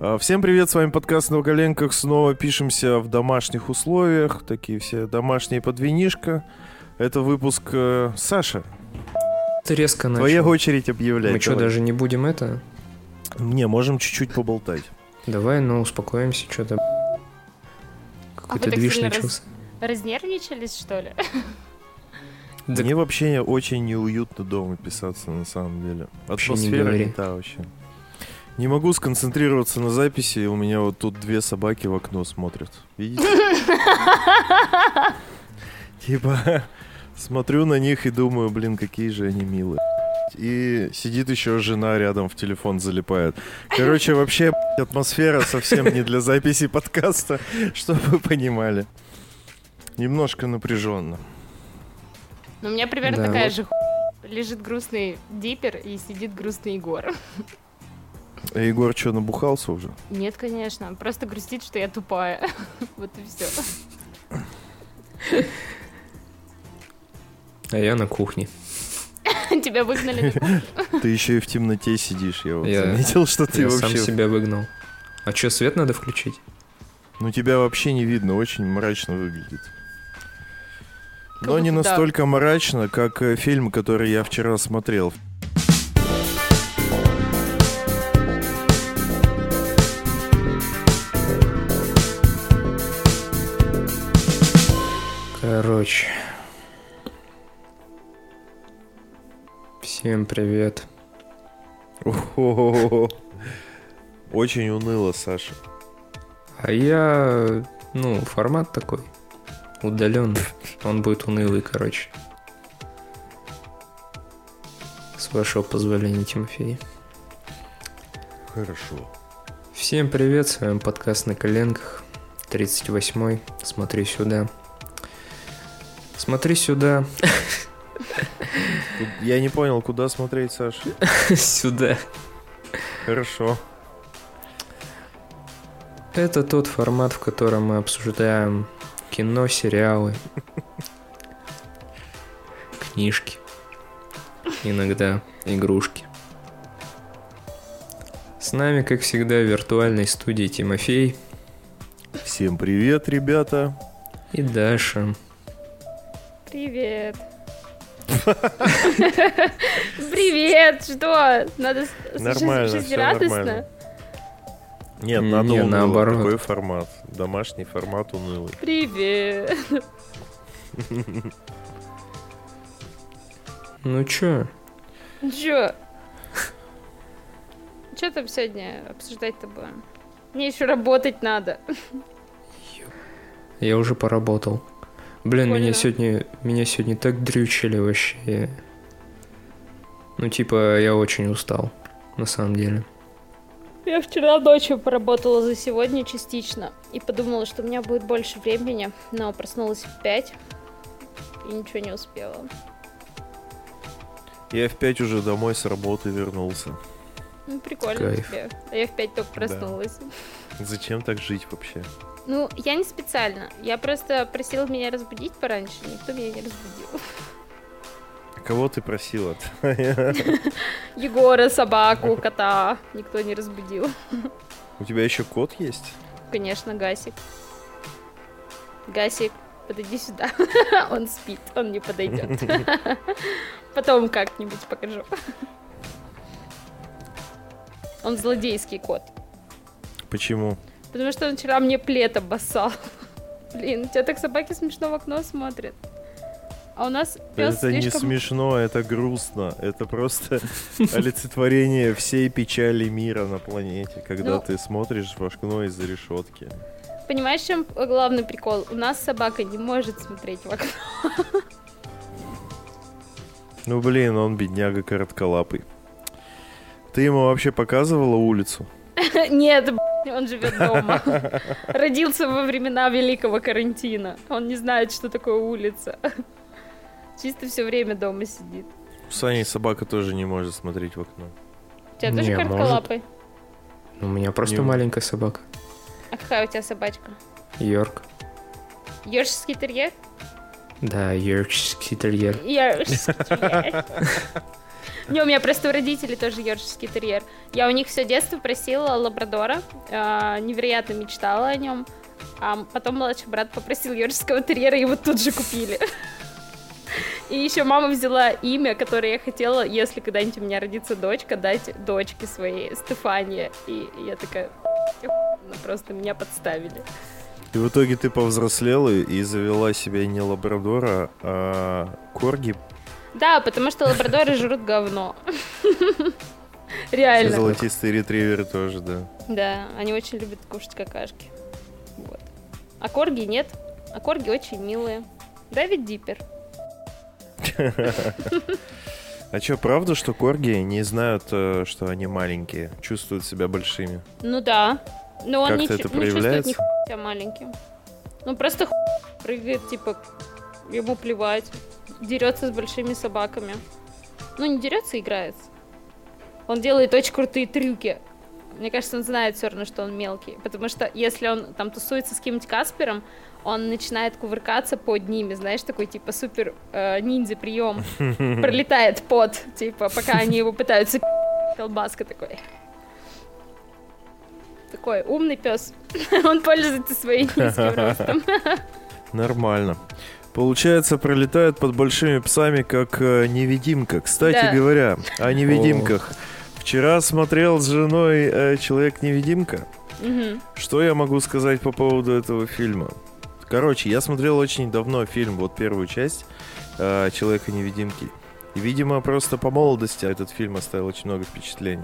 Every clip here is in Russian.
А, Всем привет, с вами подкаст «На коленках». Снова пишемся в домашних условиях. Такие все домашние под винишко. Это выпуск э, Саша. Ты резко начал. Твоя очередь объявлять. Мы что, Давай. даже не будем это? Не, можем чуть-чуть поболтать. Давай, ну, успокоимся, что-то. А Какой-то так движ сильно раз- начался. Разнервничались, что ли? Да Мне вообще очень неуютно дома писаться, на самом деле. Не Атмосфера говори. не та вообще. Не могу сконцентрироваться на записи, у меня вот тут две собаки в окно смотрят. Видите? Типа, смотрю на них и думаю, блин, какие же они милые. И сидит еще жена рядом в телефон залипает. Короче, вообще атмосфера совсем не для записи подкаста, чтобы вы понимали. Немножко напряженно. Ну, у меня примерно Да, такая вот. же ху... Лежит грустный диппер и сидит грустный Егор. А Егор что, набухался уже? Нет, конечно, он просто грустит, что я тупая. Вот и все. А я на кухне. Тебя выгнали на кухню. Ты еще и в темноте сидишь, я вот Я- заметил, что ты я вообще... сам себя выгнал. А что, свет надо включить? Ну тебя вообще не видно, очень мрачно выглядит. Но не настолько мрачно, как э, фильм, который я вчера смотрел. Короче. Всем привет. О-хо-хо-хо. Очень уныло, Саша. А я, ну, формат такой. Удаленный. Он будет унылый, короче. С вашего позволения, Тимофей. Хорошо. Всем привет, с вами подкаст на коленках, 38-й, смотри сюда. Смотри сюда, Я не понял, куда смотреть, Саша. сюда. Хорошо. Это тот формат, в котором мы обсуждаем кино, сериалы, книжки, иногда игрушки. С нами, как всегда, в виртуальной студии Тимофей Всем привет, ребята. и Даша. Привет. Привет, что? Надо Нормально, жизнерадостно? Нет, Не, надо уныло. наоборот. Такой формат. Домашний формат унылый. Привет. Ну чё, Чё? Чё там сегодня обсуждать-то будем? Мне еще работать надо. я уже поработал. Блин, меня Прикольно. сегодня, меня сегодня так дрючили вообще. Ну, типа, я очень устал, на самом деле. Я вчера ночью поработала за сегодня частично и подумала, что у меня будет больше времени, но проснулась в 5 и ничего не успела. Я в 5 уже домой с работы вернулся. Ну, прикольно Кайф. тебе. А я в 5 только проснулась. Зачем так жить вообще? Ну, я не специально. Я просто просила меня разбудить пораньше, никто меня не разбудил. Кого ты просила? Егора, собаку, кота никто не разбудил. У тебя еще кот есть? Конечно, Гасик. Гасик, подойди сюда. Он спит, он не подойдет. Потом как-нибудь покажу. Он злодейский кот. Почему? Потому что он вчера мне плед обоссал. Блин, у тебя так собаки смешно в окно смотрят. А у нас пес это не слишком... смешно, это грустно. Это просто олицетворение всей печали мира на планете, когда Ну. ты смотришь в окно из-за решетки. Понимаешь, чем главный прикол? У нас собака не может смотреть в окно. Ну блин, он бедняга коротколапый. Ты ему вообще показывала улицу? Нет, б***ь, он живет дома. Родился во времена великого карантина. Он не знает, что такое улица. Чисто все время дома сидит. У Сани собака тоже не может смотреть в окно. У тебя тоже коротколапый? У меня просто Не- маленькая собака. А какая у тебя собачка? Йорк. Йоркширский терьер? Да, йоркширский терьер. Йоркширский терьер. Не, у меня просто у родителей тоже йоркширский терьер. Я у них все детство просила лабрадора, э, невероятно мечтала о нем. А потом младший брат попросил йоркширского терьера, и его тут же купили. И еще мама взяла имя, которое я хотела, если когда-нибудь у меня родится дочка, дать дочке своей Стефания. И я такая, «Охуенно, просто меня подставили. И в итоге ты повзрослела и завела себе не лабрадора, а корги Да, потому что лабрадоры жрут говно. Реально. золотистые ретриверы тоже, да. Да, они очень любят кушать какашки. Вот. А корги нет. А корги очень милые. Да, ведь Диппер. А что, правда, что корги не знают, э, что они маленькие, чувствуют себя большими? Ну да. Но он не, это не чувствует ни себя маленьким. Ну просто прыгает, типа, ему плевать. Дерется с большими собаками. Ну не дерется, играется. Он делает очень крутые трюки. Мне кажется, он знает все равно, что он мелкий. Потому что если он там тусуется с каким-нибудь Каспером, он начинает кувыркаться под ними, знаешь, такой типа супер э, ниндзя прием. Пролетает под, типа, пока они его пытаются колбаска такой. Такой умный пес. Он пользуется своим низким ростом. Нормально. Получается, пролетают под большими псами, как э, невидимка. Кстати Да. говоря, о невидимках. Вчера смотрел с женой э, «Человек-невидимка». Что я могу сказать по поводу этого фильма? Короче, я смотрел очень давно фильм, вот первую часть э, «Человека-невидимки». И, видимо, просто по молодости этот фильм оставил очень много впечатлений.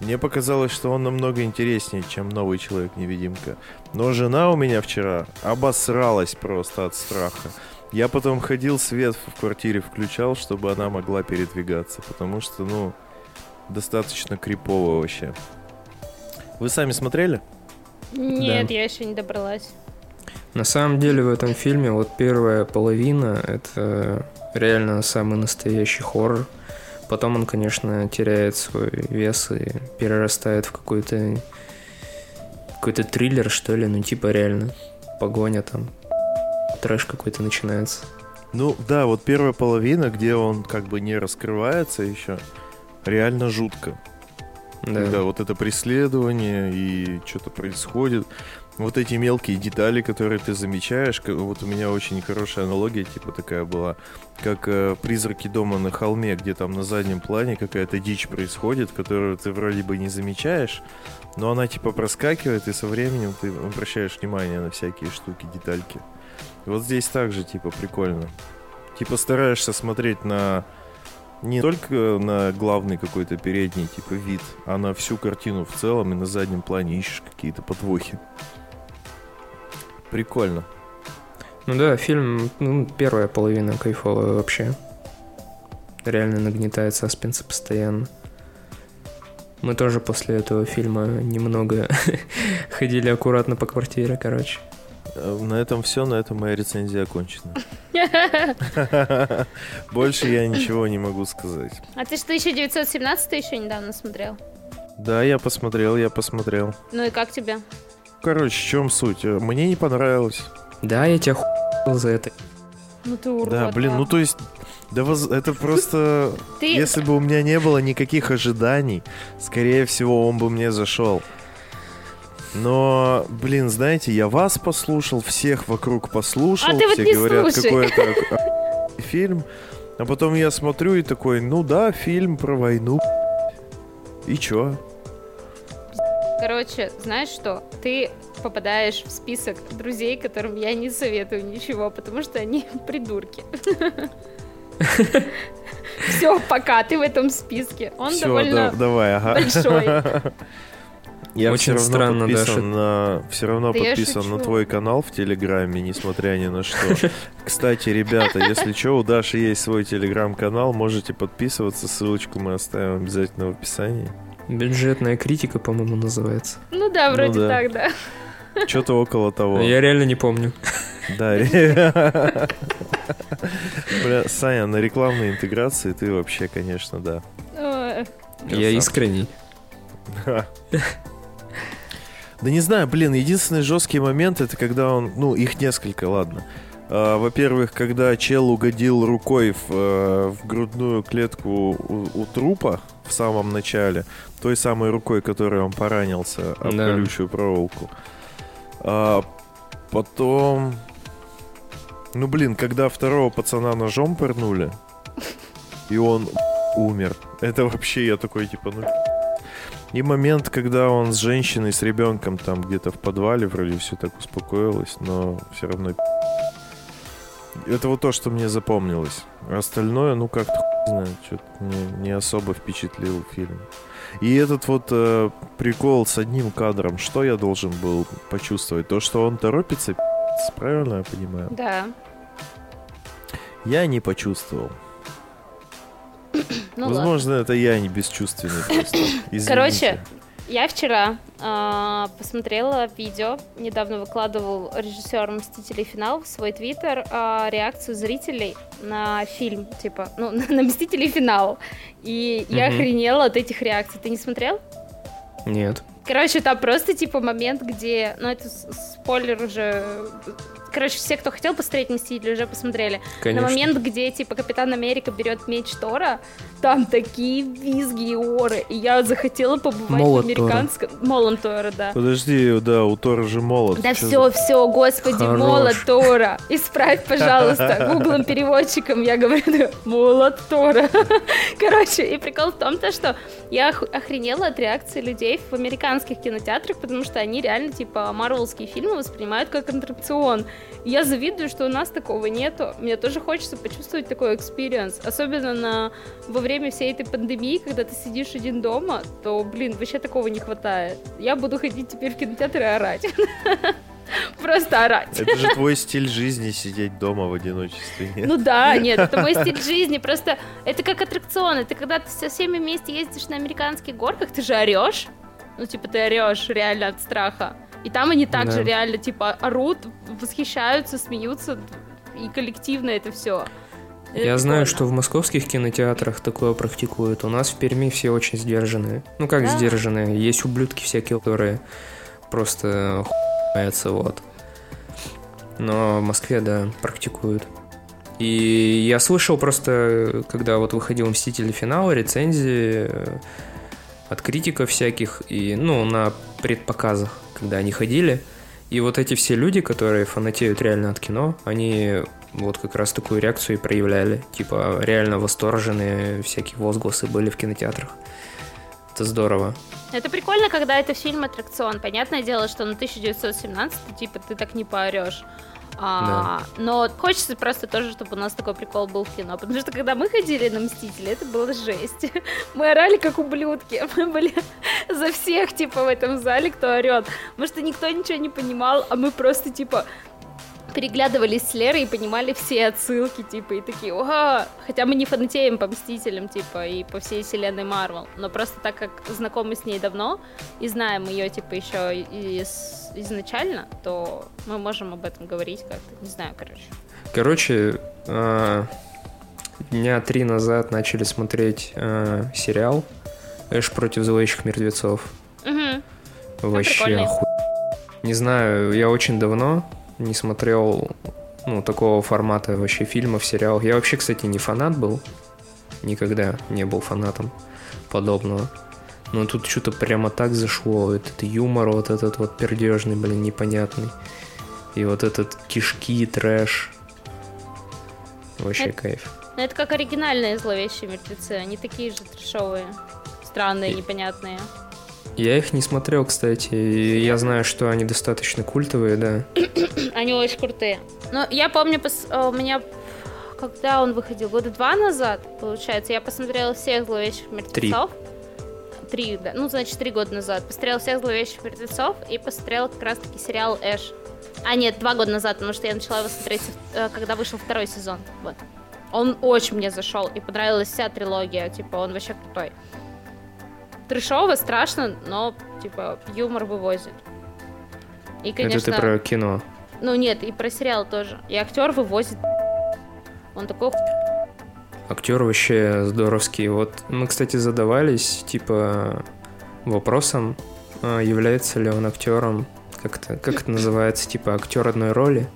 Мне показалось, что он намного интереснее, чем новый Человек-невидимка. Но жена у меня вчера обосралась просто от страха. Я потом ходил, свет в квартире включал, чтобы она могла передвигаться, потому что, ну, достаточно крипово вообще. Вы сами смотрели? Нет, Да. я еще не добралась. На самом деле в этом фильме вот первая половина это реально самый настоящий хоррор. Потом он, конечно, теряет свой вес и перерастает в какой-то какой-то триллер, что ли, ну типа реально погоня там, трэш какой-то начинается. Ну да, вот первая половина, где он как бы не раскрывается еще, реально жутко. Да. Когда вот это преследование и что-то происходит. Вот эти мелкие детали, которые ты замечаешь, вот у меня очень хорошая аналогия, типа такая была, как э, призраки дома на холме, где там на заднем плане какая-то дичь происходит, которую ты вроде бы не замечаешь, но она типа проскакивает, и со временем ты обращаешь внимание на всякие штуки, детальки. Вот здесь также типа прикольно. Типа стараешься смотреть на не только на главный какой-то передний типа вид, а на всю картину в целом и на заднем плане ищешь какие-то подвохи. Прикольно. Ну да, фильм, ну, первая половина кайфовая вообще. Реально нагнетает саспенс постоянно. Мы тоже после этого фильма немного ходили аккуратно по квартире, короче. Э, На этом все, на этом моя рецензия окончена. Больше я ничего не могу сказать. А ты что, еще 917 еще недавно смотрел? Да, я посмотрел, я посмотрел. Ну и как тебе? Короче, в чем суть? Э, Мне не понравилось. Да, я тебя хуй за это. Ну ты урод. Да, блин, ну ладно. то есть, да воз- это просто... Ты... Если бы у меня не было никаких ожиданий, скорее всего, он бы мне зашел. Но, блин, знаете, я вас послушал, всех вокруг послушал, А ты вот все не говорят, слушай. какой это фильм. А потом я смотрю и такой, ну да, фильм про войну. И чё? Короче, знаешь что? Ты попадаешь в список друзей, которым я не советую ничего, потому что они придурки. Все, пока, ты в этом списке. Он Всё, довольно да- давай, ага. большой. Я Очень все равно странно, подписан Даша. на все равно Да подписан на твой канал в Телеграме, несмотря ни на что. Кстати, ребята, если что, у Даши есть свой Телеграм-канал, можете подписываться, ссылочку мы оставим обязательно в описании. Бюджетная критика, по-моему, называется. Ну да, Ну вроде да. так, да. Что-то около того. Я реально не помню. Да. Бля, Саня, на рекламной интеграции ты вообще, конечно, да. Я искренний. Да не знаю, блин, единственный жесткий момент это когда он, ну, их несколько, ладно. А, Во-первых, когда чел угодил рукой в, э, в грудную клетку у, у трупа в самом начале, той самой рукой, которой он поранился об Да. колючую проволоку. А потом... Ну, блин, когда второго пацана ножом пырнули, и он умер. Это вообще я такой, типа, ну... И момент, когда он с женщиной, с ребенком там где-то в подвале, вроде все так успокоилось, но все равно это вот то, что мне запомнилось. Остальное, ну как-то хуй знает, что-то не, не особо впечатлил фильм. И этот вот э, прикол с одним кадром, что я должен был почувствовать? То, что он торопится, пи***ц, правильно я понимаю? Да. Я не почувствовал. Ну ладно. Возможно, это я не бесчувственный просто. Извините. Короче, Я вчера а, посмотрела видео, недавно выкладывал режиссер «Мстителей. Финал» в свой твиттер а, реакцию зрителей на фильм, типа, ну, на «Мстителей. Финал». И я Мгм. охренела от этих реакций. Ты не смотрел? Нет. Короче, там просто, типа, момент, где... Ну, это спойлер уже... Короче, все, кто хотел посмотреть «Мстители», уже посмотрели. Конечно. На момент, где, типа, Капитан Америка берет меч Тора, там такие визги и оры. И я захотела побывать Молот в американском... Молот Тора, да. Подожди, да, у Тора же молот. Да все, все, господи, Хорош. молот Тора. Исправь, пожалуйста, гуглом переводчиком я говорю, да, молот Тора. Короче, и прикол в том, то, что я ох- охренела от реакции людей в американских кинотеатрах, потому что они реально, типа, марвелские фильмы воспринимают как аттракцион. Я завидую, что у нас такого нету. Мне тоже хочется почувствовать такой experience. Особенно на, во время всей этой пандемии, когда ты сидишь один дома, то, блин, вообще такого не хватает. Я буду ходить теперь в кинотеатр и орать. Просто орать. Это же твой стиль жизни сидеть дома в одиночестве. нет? Ну да, нет, это мой стиль жизни. Просто это как аттракцион. Это когда ты со всеми вместе ездишь на американских горках, ты же орешь. Ну, типа, ты орешь реально от страха. И там они также Да. реально, типа, орут, восхищаются, смеются. И коллективно это все. Я знаю, что в московских кинотеатрах такое практикуют. У нас в Перми все очень сдержанные. Ну как Да. сдержанные? Есть ублюдки всякие, которые просто хуятся, вот. Но в Москве, да, практикуют. И я слышал просто, когда вот выходил «Мстители. Финал», рецензии э, от критиков всяких, и, ну, на предпоказах, когда они ходили. И вот эти все люди, которые фанатеют реально от кино, они вот как раз такую реакцию и проявляли. Типа реально восторженные всякие возгласы были в кинотеатрах. Это здорово. Это прикольно, когда это фильм-аттракцион. Понятное дело, что на 1917 типа ты так не поорешь. А, Но хочется просто тоже, чтобы у нас такой прикол был в кино. Потому что когда мы ходили на Мстители, это было жесть. Мы орали как ублюдки. Мы были за всех, типа, в этом зале, кто орет. Потому что никто ничего не понимал, а мы просто, типа, переглядывались с Лерой и понимали все отсылки, типа, и такие, ага, хотя мы не фанатеем по Мстителям, типа, и по всей вселенной Марвел, но просто так как знакомы с ней давно и знаем ее, типа, еще из- изначально, то мы можем об этом говорить как-то, не знаю, короче. Короче, а, дня три назад начали смотреть а, сериал Эш против зловещих мертвецов. Мгм. Вообще оху... Не знаю, я очень давно не смотрел ну, такого формата вообще фильмов, сериалов. Я вообще, кстати, не фанат был. Никогда не был фанатом подобного. Но тут что-то прямо так зашло. Этот юмор вот этот вот пердежный, блин, непонятный. И вот этот кишки, трэш. Вообще Это- кайф. Ну, это как оригинальные зловещие мертвецы, они такие же трешовые, странные, И- непонятные. Я их не смотрел, кстати. И я знаю, что они достаточно культовые, да. Они очень крутые. Ну, я помню, э, у меня, когда он выходил, года два назад, получается, я посмотрела всех зловещих мертвецов. Три, да. Ну, значит, три года назад. Посмотрела всех зловещих мертвецов и посмотрела как раз-таки сериал Эш. А, нет, два года назад, потому что я начала его смотреть, э, когда вышел второй сезон. Вот. Он очень мне зашел, и понравилась вся трилогия. Типа, он вообще крутой. Трешово, страшно, но, типа, юмор вывозит. И, конечно... Это ты про кино. Ну нет, и про сериал тоже. И актер вывозит. Он такой Актер вообще здоровский. Вот мы, кстати, задавались, типа, вопросом, а, является ли он актером, как это, как это называется, типа, актер одной роли.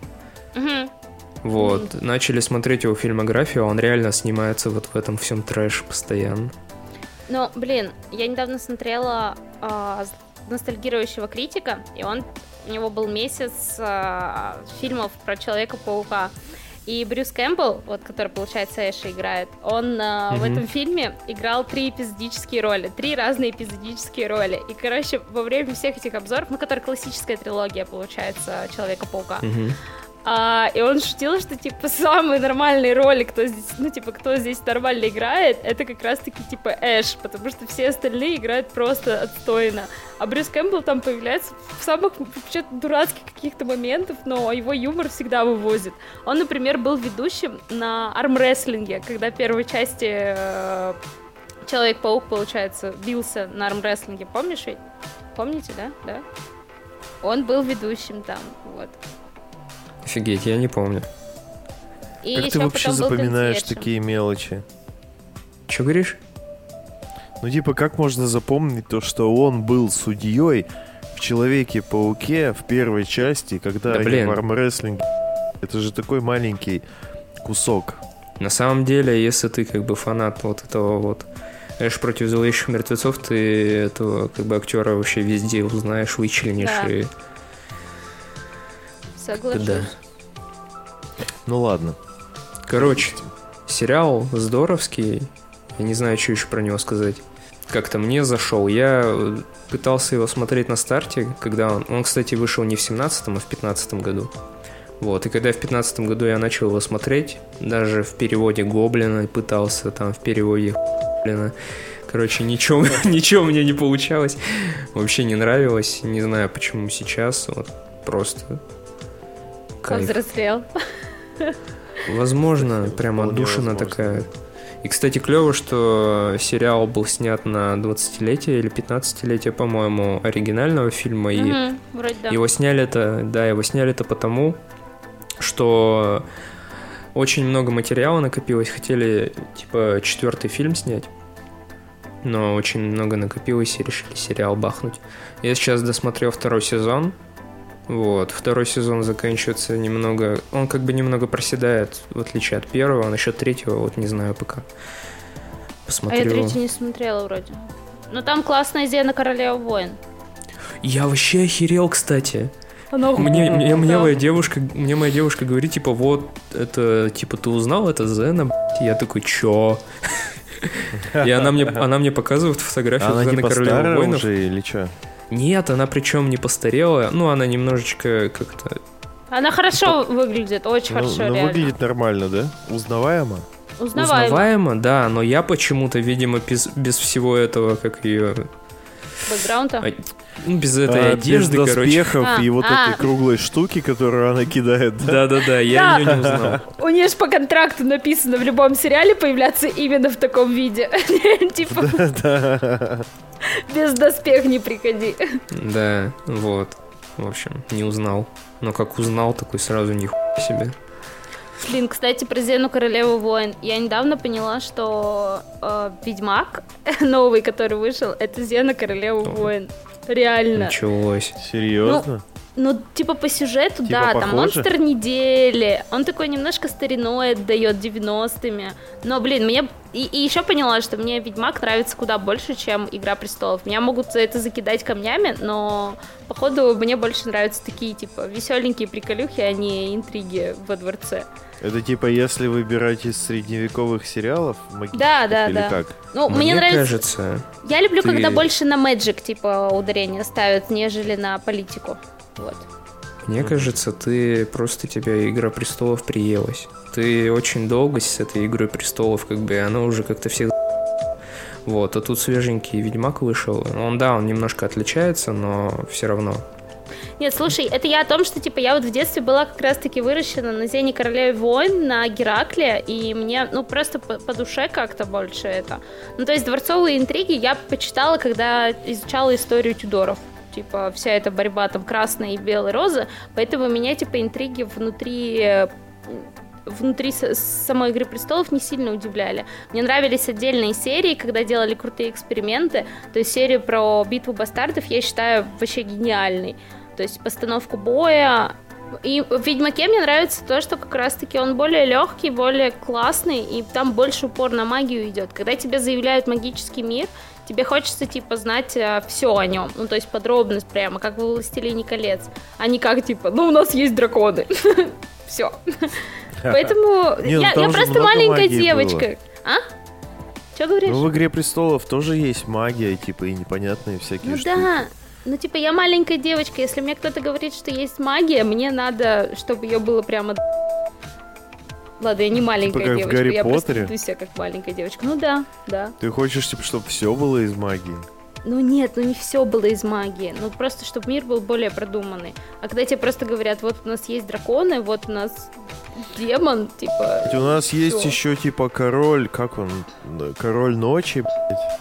Вот, начали смотреть его фильмографию, он реально снимается вот в этом всем трэш постоянно. Ну, блин, я недавно смотрела а, ностальгирующего критика, и он у него был месяц а, фильмов про Человека-паука. И Брюс Кэмпбелл, вот, который, получается, Эша играет, он э, в этом фильме играл три эпизодические роли, три разные эпизодические роли. И, короче, во время всех этих обзоров, ну, которая классическая трилогия, получается, Человека-паука, а, и он шутил, что, типа, самый нормальный роли, кто здесь, ну, типа, кто здесь нормально играет, это как раз-таки, типа, Эш, потому что все остальные играют просто отстойно. А Брюс Кэмпбелл там появляется в самых вообще дурацких каких-то моментах, но его юмор всегда вывозит. Он, например, был ведущим на армрестлинге, когда первой части э, Человек-паук, получается, бился на армрестлинге. Помнишь ведь? Помните, да? Да? Он был ведущим там, вот. Офигеть, я не помню. И Как ты вообще запоминаешь такие мелочи? Че говоришь? Ну, типа, как можно запомнить то, что он был судьей в Человеке-пауке в первой части, когда Да они блин. в армрестлинге? Это же такой маленький кусок. На самом деле, если ты как бы фанат вот этого вот Эш против зловещих мертвецов, ты этого как бы актера вообще везде узнаешь, вычленишь Да. и Соглашусь. да. Ну ладно. Короче, сериал здоровский. Я не знаю, что еще про него сказать. Как-то мне зашел. Я пытался его смотреть на старте, когда он... Он, кстати, вышел не в 17-м, а в 15 году. Вот, и когда в 15 году я начал его смотреть, даже в переводе Гоблина пытался, там, в переводе Гоблина. Короче, ничего, ничего мне не получалось. Вообще не нравилось. Не знаю, почему сейчас. Вот, просто... Кайф. Повзрослел. Возможно, прям отдушина возможно. такая. И, кстати, клево, что сериал был снят на 20-летие или 15-летие, по-моему, оригинального фильма. И Мгм, Вроде да. его сняли это, да, его сняли это потому, что очень много материала накопилось. Хотели, типа, четвертый фильм снять. Но очень много накопилось и решили сериал бахнуть. Я сейчас досмотрел второй сезон. Вот, второй сезон заканчивается немного... Он как бы немного проседает, в отличие от первого. А насчет третьего, вот не знаю пока. А я Посмотрю. третий не смотрела вроде. Но там классная Зена Королева Воин. Я вообще охерел, кстати. Она Мне, мне, мне Да. моя девушка, мне моя девушка говорит, типа, вот, это, типа, ты узнал, это Зена, б***ь?» Я такой, чё? И она мне, она мне показывает фотографию типа Королевы старая Воинов. уже или что? Нет, она причем не постарела. Ну, она немножечко как-то... Она хорошо выглядит, очень Ну, хорошо, ну, реально. выглядит нормально, да? Узнаваемо? Узнаваемо. Узнаваема, да, но я почему-то, видимо, без, без всего этого, как ее... Бэкграунда. А, Ну, без этой А, одежды, без короче. доспехов А, и вот а. этой круглой штуки, которую она кидает, да? Да-да-да, я Да. ее не узнал. У нее же по контракту написано в любом сериале появляться именно в таком виде. Типа, Да. без доспех не приходи. Да, вот. В общем, не узнал. Но как узнал, такой сразу ни себе. Блин, кстати, про Зену Королеву Воин. Я недавно поняла, что э, Ведьмак новый, который вышел, это Зена Королева Воин. Реально. Началось. Серьезно? Ну, типа по сюжету, Типа да, там похоже? монстр недели. Он такой немножко стариной отдает 90-ми. Но, блин, мне... И, и еще поняла, что мне Ведьмак нравится куда больше, чем Игра Престолов. Меня могут за это закидать камнями, но, походу, мне больше нравятся такие, типа, веселенькие приколюхи, а не интриги во дворце. Это типа если выбирать из средневековых сериалов магических Да, да, или да. как? Ну, мне, Мне нравится... кажется, Я люблю, ты- когда больше на Magic, типа, ударение ставят, нежели на политику. Вот. мне кажется, ты просто тебя Игра престолов приелась. Ты очень долго с этой Игрой престолов, как бы, и она уже как-то всех вот, а тут свеженький Ведьмак вышел. Он, да, он немножко отличается, но все равно. Нет, слушай, это я о том, что, типа, я вот в детстве была как раз-таки выращена на Зене Королеве Войн, на Геракле, и мне, ну, просто по, по душе как-то больше это. Ну, то есть дворцовые интриги я почитала, когда изучала историю Тюдоров. Типа, вся эта борьба там красной и белой розы, поэтому меня, типа, интриги внутри э, внутри самой Игры Престолов не сильно удивляли. Мне нравились отдельные серии, когда делали крутые эксперименты. То есть серию про битву бастардов я считаю вообще гениальной. То есть постановку боя И в Ведьмаке мне нравится то, что как раз-таки он более легкий, более классный, и там больше упор на магию идет. Когда тебе заявляют магический мир, тебе хочется, типа, знать э, все о нем. Ну, то есть подробность прямо, как в «Властелине колец». А не как, типа, ну, у нас есть драконы. Все. Поэтому ну я просто маленькая девочка. А? Что говоришь? Ну, в «Игре престолов» тоже есть магия, типа, и непонятные всякие Ну штуки. да, ну типа я маленькая девочка, если мне кто-то говорит, что есть магия, мне надо, чтобы ее было прямо... Ладно, я не маленькая как в девочка, я просто Поттере? веду себя как маленькая девочка. Ну да, да. Ты хочешь, типа, чтобы все было из магии? Ну нет, ну не все было из магии, ну просто чтобы мир был более продуманный. А когда тебе просто говорят, вот у нас есть драконы, вот у нас демон, типа... Ведь у нас есть Всё. еще, типа, король, как он, король ночи, блядь,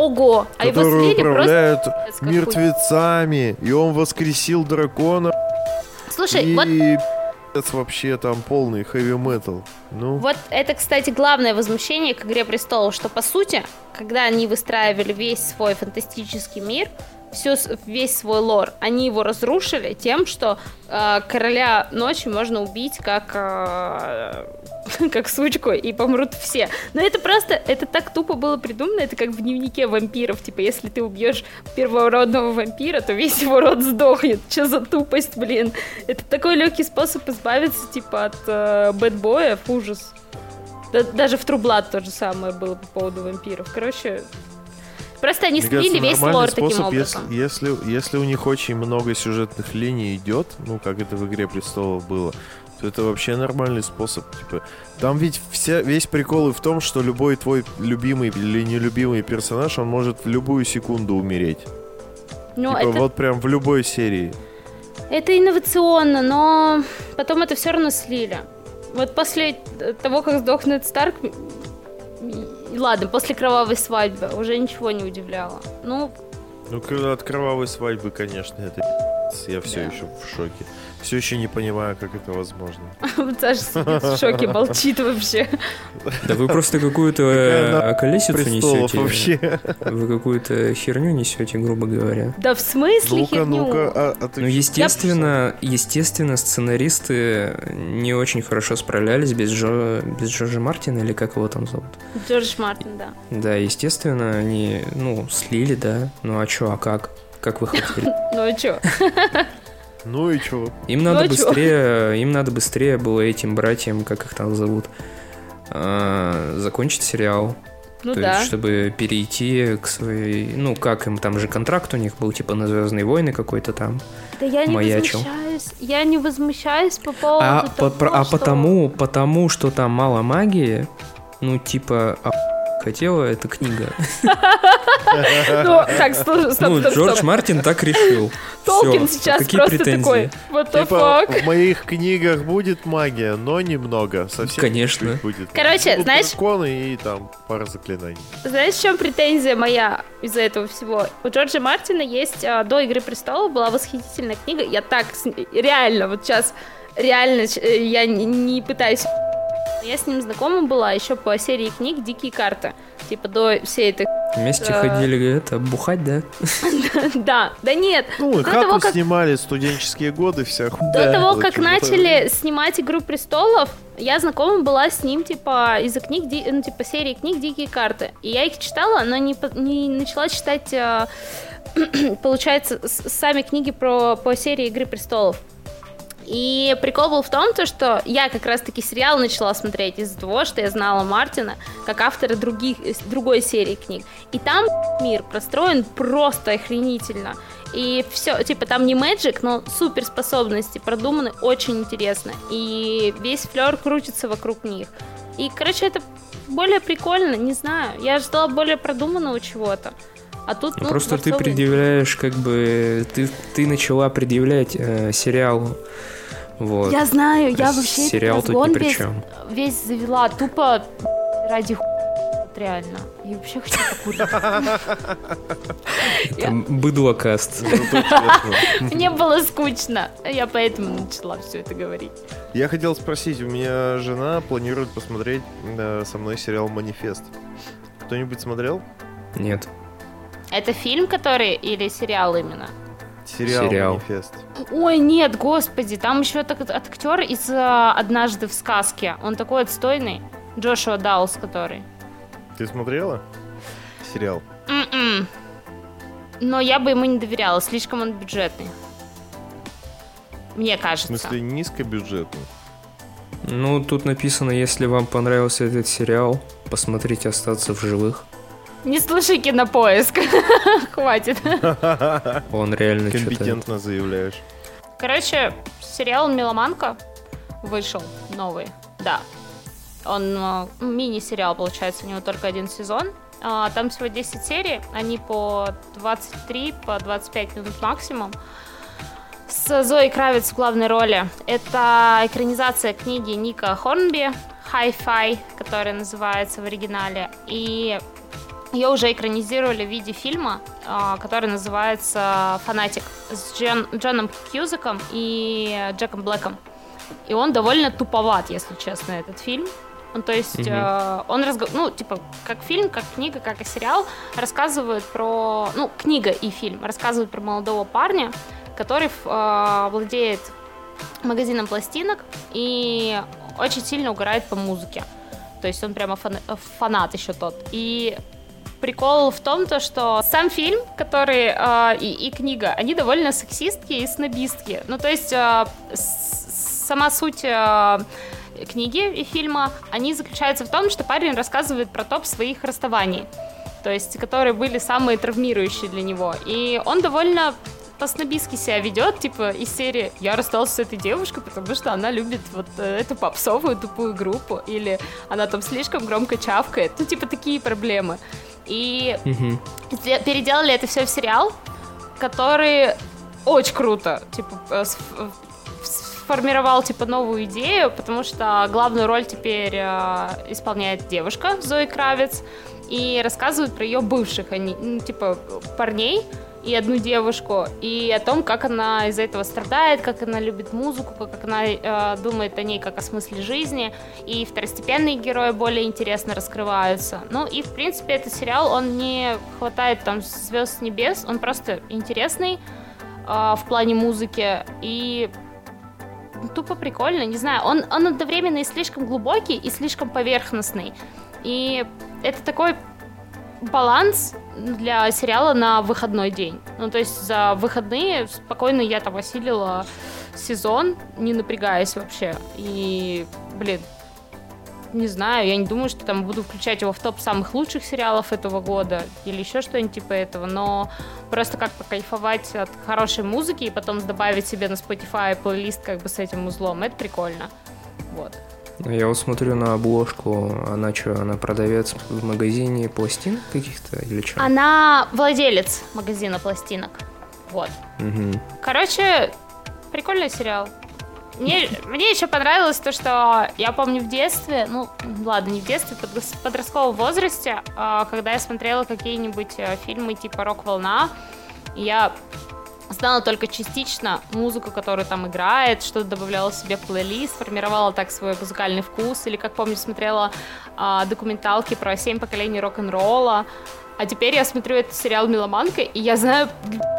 Ого! А его слили просто... пиздец какой. мертвецами, и он воскресил дракона, Слушай, и вот вообще там полный хэви метал. Ну, Вот это, кстати, главное возмущение к «Игре престолов», что, по сути, когда они выстраивали весь свой фантастический мир, всю, весь свой лор, они его разрушили тем, что э, короля ночи можно убить как, э, как сучку, и помрут все. Но это просто, это так тупо было придумано, это как в дневнике вампиров, типа, если ты убьешь первородного вампира, то весь его род сдохнет. Че за тупость, блин? Это такой легкий способ избавиться, типа, от э, бэтбоев, ужас. Да- даже в Трублат то же самое было по поводу вампиров. Короче, просто они слили весь лор таким способ, если, образом. если, если у них очень много сюжетных линий идет, ну, как это в «Игре престолов» было, то это вообще нормальный способ. Типа, там ведь вся, весь прикол и в том, что любой твой любимый или нелюбимый персонаж, он может в любую секунду умереть. Ну, типа, это, вот прям в любой серии. это инновационно, но потом это все равно слили. Вот после того, как сдох Нед Старк, ладно, после кровавой свадьбы уже ничего не удивляло. Ну, Ну, от кровавой свадьбы, конечно, это я все Да. еще в шоке. Все еще не понимаю, как это возможно. Саша сидит в шоке, молчит вообще. Да вы просто какую-то э, колесицу Престолов несете. вообще. Вы какую-то херню несете, грубо говоря. Да в смысле херню? а, а Ну, естественно, естественно, сценаристы не очень хорошо справлялись без, Джо, без Джорджа Мартина, или как его там зовут. Джордж Мартин, да. Да, естественно, они, ну, слили, да. Ну, а чё, а как? Как вы хотели? Ну а чё? Ну и чё? Им надо Ну, а чё? быстрее, им надо быстрее было этим братьям, как их там зовут, а, закончить сериал. Ну То да. есть, чтобы перейти к своей... Ну, как им, там же контракт у них был, типа, на Звездные войны какой-то там. Да я не маячил. возмущаюсь. Я не возмущаюсь по поводу А, того, по- про- а что- потому, потому, что там мало магии, ну, типа, а хотела эта книга. Ну, так, стоп, стоп, Ну, стоп, Джордж. Мартин так решил. Толкин сейчас просто такой, what the Типа, fuck? в моих книгах будет магия, но немного. Совсем Конечно. будет. Короче, Будут знаешь- драконы и там пара заклинаний. Знаешь, в чем претензия моя из-за этого всего? У Джорджа Мартина есть а, до Игры престолов была восхитительная книга. Я так реально вот сейчас реально э, я не пытаюсь. Я с ним знакома была еще по серии книг Дикие карты. Типа до всей этой. Вместе ходили, это, бухать, да? Да, да нет. Ну, как- снимали, студенческие годы, хуйня. До того, как начали снимать Игру престолов, я знакома была с ним, типа, из-за книг, ну, типа, серии книг Дикие карты. И я их читала, но не, не начала читать, а, получается, сами книги про, по серии Игры престолов. И прикол был в том, то, что я как раз-таки сериал начала смотреть из-за того, что я знала Мартина как автора других, другой серии книг. И там мир простроен просто охренительно. И все, типа, там не мэджик, но суперспособности продуманы очень интересно. И весь флер крутится вокруг них. И, короче, это более прикольно, не знаю. Я ждала более продуманного чего-то. А тут, Ну, просто ты предъявляешь, как бы, ты, ты начала предъявлять э, сериалу. Вот. Я знаю, я вообще этот Сериал тут ни при весь, чем. весь завела тупо ради ху... вот реально. Я вообще хочу покурить. Там быдлокаст. Ну. Мне было скучно. Я поэтому начала все это говорить. Я хотел спросить, у меня жена планирует посмотреть со мной сериал «Манифест». Кто-нибудь смотрел? Нет. Это фильм, который или сериал именно? Сериал, Сериал. «Манифест». Ой, нет, господи, там еще от, от актер из а, «Однажды в сказке». Он такой отстойный. Джошуа Даус, который. Ты смотрела? Сериал. М-м. Но я бы ему не доверяла, слишком он бюджетный. Мне В кажется. смысле, низкобюджетный. Ну, тут написано, если вам понравился этот сериал, посмотрите «Остаться в живых». Не слушай кинопоиск. Хватит. Он реально. Компетентно заявляешь. Короче, сериал «Меломанка» вышел новый. Да. Он э, мини-сериал, получается, у него только один сезон. А, Там всего 10 серий, они по 23, по 25 минут максимум. С Зоей Кравец в главной роли. Это экранизация книги Ника Хорнби «Hi-Fi», которая называется в оригинале. И ее уже экранизировали в виде фильма, а, который называется «Фанатик» с Джон- Джоном Кьюзаком и Джеком Блэком. И он довольно туповат, если честно, этот фильм. Ну, то есть Мгм. э, он, разго- ну, типа, как фильм, как книга, как и сериал, рассказывает про, ну, книга и фильм рассказывают про молодого парня, который э, владеет магазином пластинок и очень сильно угорает по музыке. То есть он прямо фана- фанат еще тот. И прикол в том, то, что сам фильм, который э, и, и книга, они довольно сексистские и снобистские. Ну, то есть э, сама суть э, книги и фильма, они заключаются в том, что парень рассказывает про топ своих расставаний. То есть, которые были самые травмирующие для него. И он довольно по-снобистски себя ведет, типа, из серии «Я расстался с этой девушкой, потому что она любит вот э, эту попсовую тупую группу», или «Она там слишком громко чавкает». Ну, типа, такие проблемы. И. Сдел- переделали это все в сериал, который очень круто, типа, э, сф- сформировал, типа, новую идею, потому что главную роль теперь э, исполняет девушка Зои Кравец, и рассказывают про ее бывших, они, ну, типа, парней, и одну девушку, и о том, как она из-за этого страдает, как она любит музыку, как она э, думает о ней как о смысле жизни, и второстепенные герои более интересно раскрываются. Ну и, в принципе, этот сериал, он не хватает там звезд с небес, он просто интересный э, в плане музыки, и тупо прикольно, не знаю, он, он одновременно и слишком глубокий, и слишком поверхностный, и это такой баланс для сериала на выходной день. Ну, то есть за выходные спокойно я там осилила сезон, не напрягаясь вообще. И, блин, не знаю, я не думаю, что там буду включать его в топ самых лучших сериалов этого года или еще что-нибудь типа этого, но просто как покайфовать от хорошей музыки и потом добавить себе на Spotify плейлист как бы с этим узлом, это прикольно. Вот. Я вот смотрю на обложку, она что, она продавец в магазине пластин каких-то или что? Она владелец магазина пластинок. Вот. Мгм. Короче, прикольный сериал. Мне, мне еще понравилось то, что я помню в детстве, ну, ладно, не в детстве, в подрос- подростковом возрасте, а, когда я смотрела какие-нибудь э, фильмы типа «Рок-волна», я знала только частично музыку, которую там играет, что добавляла себе в плейлист, формировала так свой музыкальный вкус, или, как помню, смотрела а, документалки про семь поколений рок-н-ролла, а теперь я смотрю этот сериал «Меломанка», и я знаю,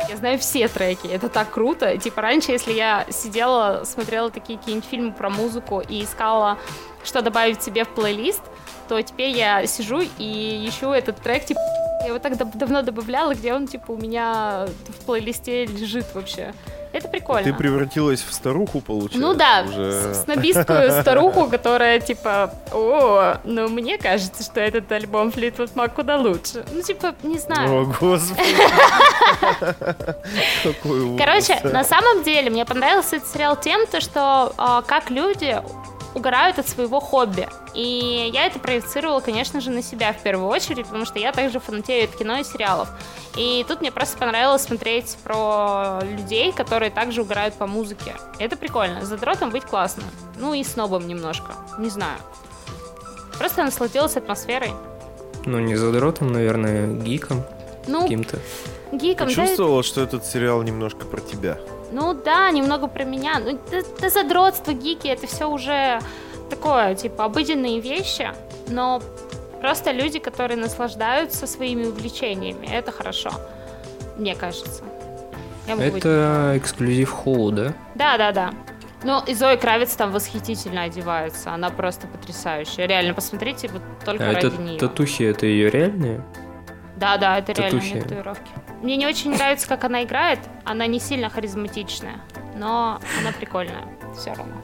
я знаю все треки. Это так круто. Типа раньше, если я сидела, смотрела такие какие-нибудь фильмы про музыку и искала, что добавить себе в плейлист, то теперь я сижу и ищу этот трек, типа, я его так дав- давно добавляла, где он, типа, у меня в плейлисте лежит вообще. Это прикольно. Ты превратилась в старуху, получается? Ну да, уже. с- снобистскую старуху, которая типа, о, ну мне кажется, что этот альбом Fleetwood Mac куда лучше. Ну типа, не знаю. О, господи. Короче, на самом деле мне понравился этот сериал тем, то, что а, как люди угорают от своего хобби. И я это проецировала, конечно же, на себя в первую очередь, потому что я также фанатею от кино и сериалов. И тут мне просто понравилось смотреть про людей, которые также угорают по музыке. Это прикольно. Задротом быть классно. Ну и снобом немножко. Не знаю. Просто насладилась атмосферой. Ну, не задротом, наверное, гиком Ну, каким-то. гиком, да, Почувствовала, что этот сериал немножко про тебя? Ну да, немного про меня. Ну, это, это задротство, гики, это все уже такое, типа, обыденные вещи, но просто люди, которые наслаждаются своими увлечениями. Это хорошо, мне кажется. Могу быть- Это эксклюзив Hulu, да? Да, да, да. Ну, и Зои Кравец там восхитительно одевается. Она просто потрясающая. Реально, посмотрите, вот только А ради это нее. татухи, это ее реальные? Да, да, это Татухи. татуировки. Мне не очень нравится, как она играет. Она не сильно харизматичная, но она прикольная. Все равно.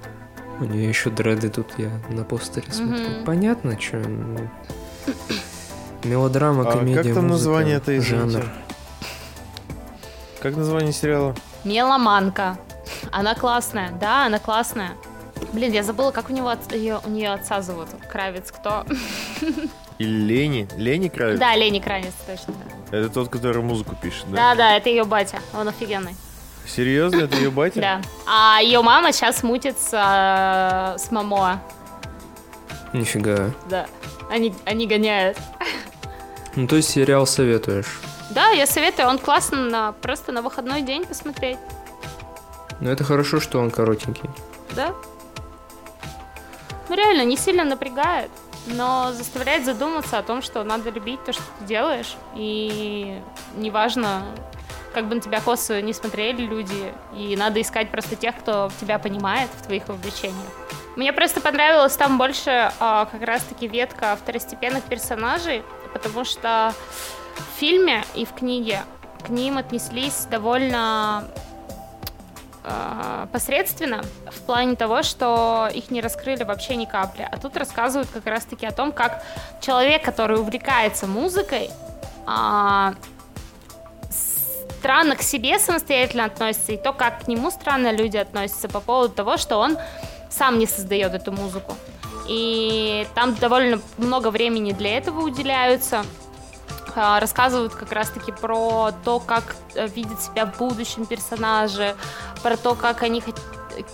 У нее еще дреды тут я на постере смотрю. Мгм. Понятно, что... Мелодрама, А комедия, как там музыка, название это жанр. Как название сериала? Меломанка. Она классная. Да, она классная. Блин, я забыла, как у него от- её- у нее отца зовут. Кравец кто? Или Лени? Лени Кравец? Да, Лени Кравец, точно. Это тот, который музыку пишет, да? Да, да, это ее батя. Он офигенный. Серьезно, это ее батя? Да. А ее мама сейчас мутится э, с Мамоа. Нифига. Да. Они, они гоняют. Ну, то есть сериал советуешь. Да, я советую, он классно на, просто на выходной день посмотреть. Но это хорошо, что он коротенький. Да? Ну реально, не сильно напрягает, но заставляет задуматься о том, что надо любить то, что ты делаешь. И неважно, как бы на тебя косо не смотрели люди, и надо искать просто тех, кто тебя понимает в твоих увлечениях. Мне просто понравилось там больше а, как раз-таки ветка второстепенных персонажей, потому что в фильме и в книге к ним отнеслись довольно э, посредственно в плане того, что их не раскрыли вообще ни капли. А тут рассказывают как раз-таки о том, как человек, который увлекается музыкой, а, странно к себе самостоятельно относится, и то, как к нему странно люди относятся по поводу того, что он сам не создает эту музыку. И там довольно много времени для этого уделяются. А, Рассказывают как раз-таки про то, как э, видят себя в будущем персонажи, про то, как они хот-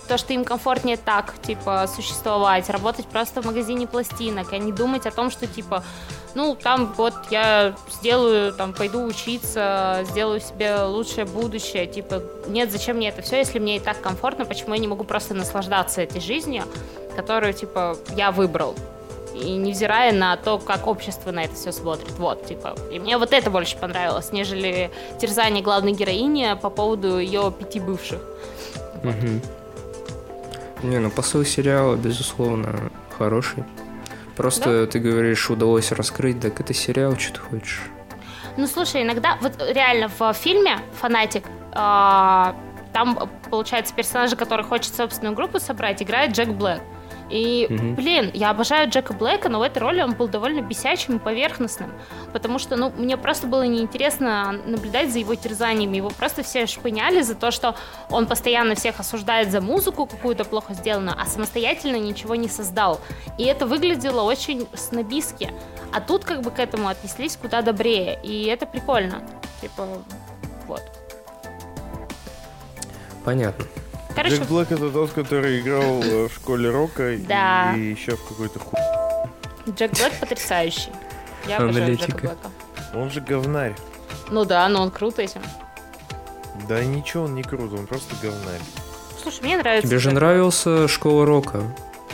то, что им комфортнее так, типа, существовать, работать просто в магазине пластинок, а не думать о том, что, типа, ну, там вот я сделаю, там, пойду учиться, сделаю себе лучшее будущее, типа, нет, зачем мне это все, если мне и так комфортно, почему я не могу просто наслаждаться этой жизнью, которую, типа, я выбрал, и невзирая на то, как общество на это все смотрит. Вот, типа. И мне вот это больше понравилось, нежели терзание главной героини по поводу ее пяти бывших. Мгм. Не, ну посыл сериала, безусловно, хороший. Просто ты говоришь, удалось раскрыть, так это сериал, что ты хочешь. Ну, слушай, иногда, вот реально в фильме «Фанатик», а, там, получается, персонажи, который хочет собственную группу собрать, играет Джек Блэк. И, Мгм. блин, я обожаю Джека Блэка, но в этой роли он был довольно бесячим и поверхностным. Потому что, ну, мне просто было неинтересно наблюдать за его терзаниями. Его просто все шпыняли за то, что он постоянно всех осуждает за музыку какую-то плохо сделанную, а самостоятельно ничего не создал. И это выглядело очень снобистски. А тут как бы к этому отнеслись куда добрее. И это прикольно. Типа, вот. Понятно. Короче, Джек Блэк это тот, который играл э, в школе рока Да. и еще в какой-то ху... Джек Блэк потрясающий. Я обожаю Джека. Блэка. Он же говнарь. Ну да, но он крут этим. Да ничего, он не крут, он просто говнарь. Слушай, мне нравится. Тебе же Джек нравился «Школа рока».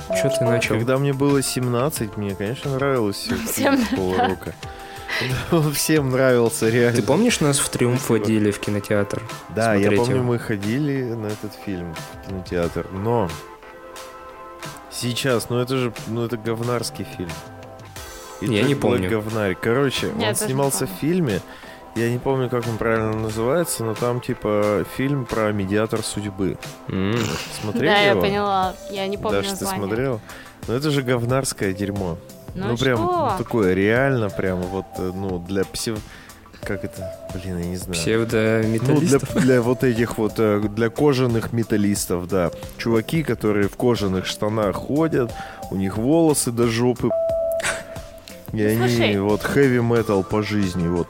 Да, Что ты начал? Когда мне было 17, мне, конечно, нравилось школа рока. Всем нравился, реально. Ты помнишь, нас в «Триумф» Спасибо. водили в кинотеатр? Да, я помню, его? мы ходили на этот фильм в кинотеатр, но сейчас, ну это же, ну это говнарский фильм. И Я не помню. говнарь. Короче, он снимался в фильме, я не помню, как он правильно называется, но там типа фильм про медиатор судьбы. М, Смотрели Да, я поняла. Я не помню ты название. смотрел? Ну это же говнарское дерьмо. Ну, Ну, прям что? ну, такое реально прям вот, э, ну, для псев... Как это? Блин, я не знаю. Ну, для, Псевдометаллистов? для вот этих вот, э, для кожаных металлистов, да. Чуваки, которые в кожаных штанах ходят, у них волосы до жопы. И они слушай. вот heavy metal по жизни, вот.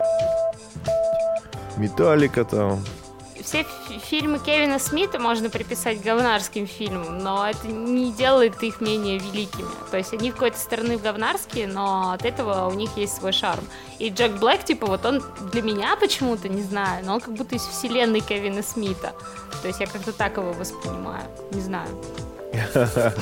Металлика там. Все фи- фильмы Кевина Смита можно приписать говнарским фильмам, но это не делает их менее великими. То есть они в какой-то стороны говнарские, но от этого у них есть свой шарм. И Джек Блэк, типа, вот он для меня почему-то, не знаю, но он как будто из вселенной Кевина Смита. То есть я как-то так его воспринимаю. Не знаю.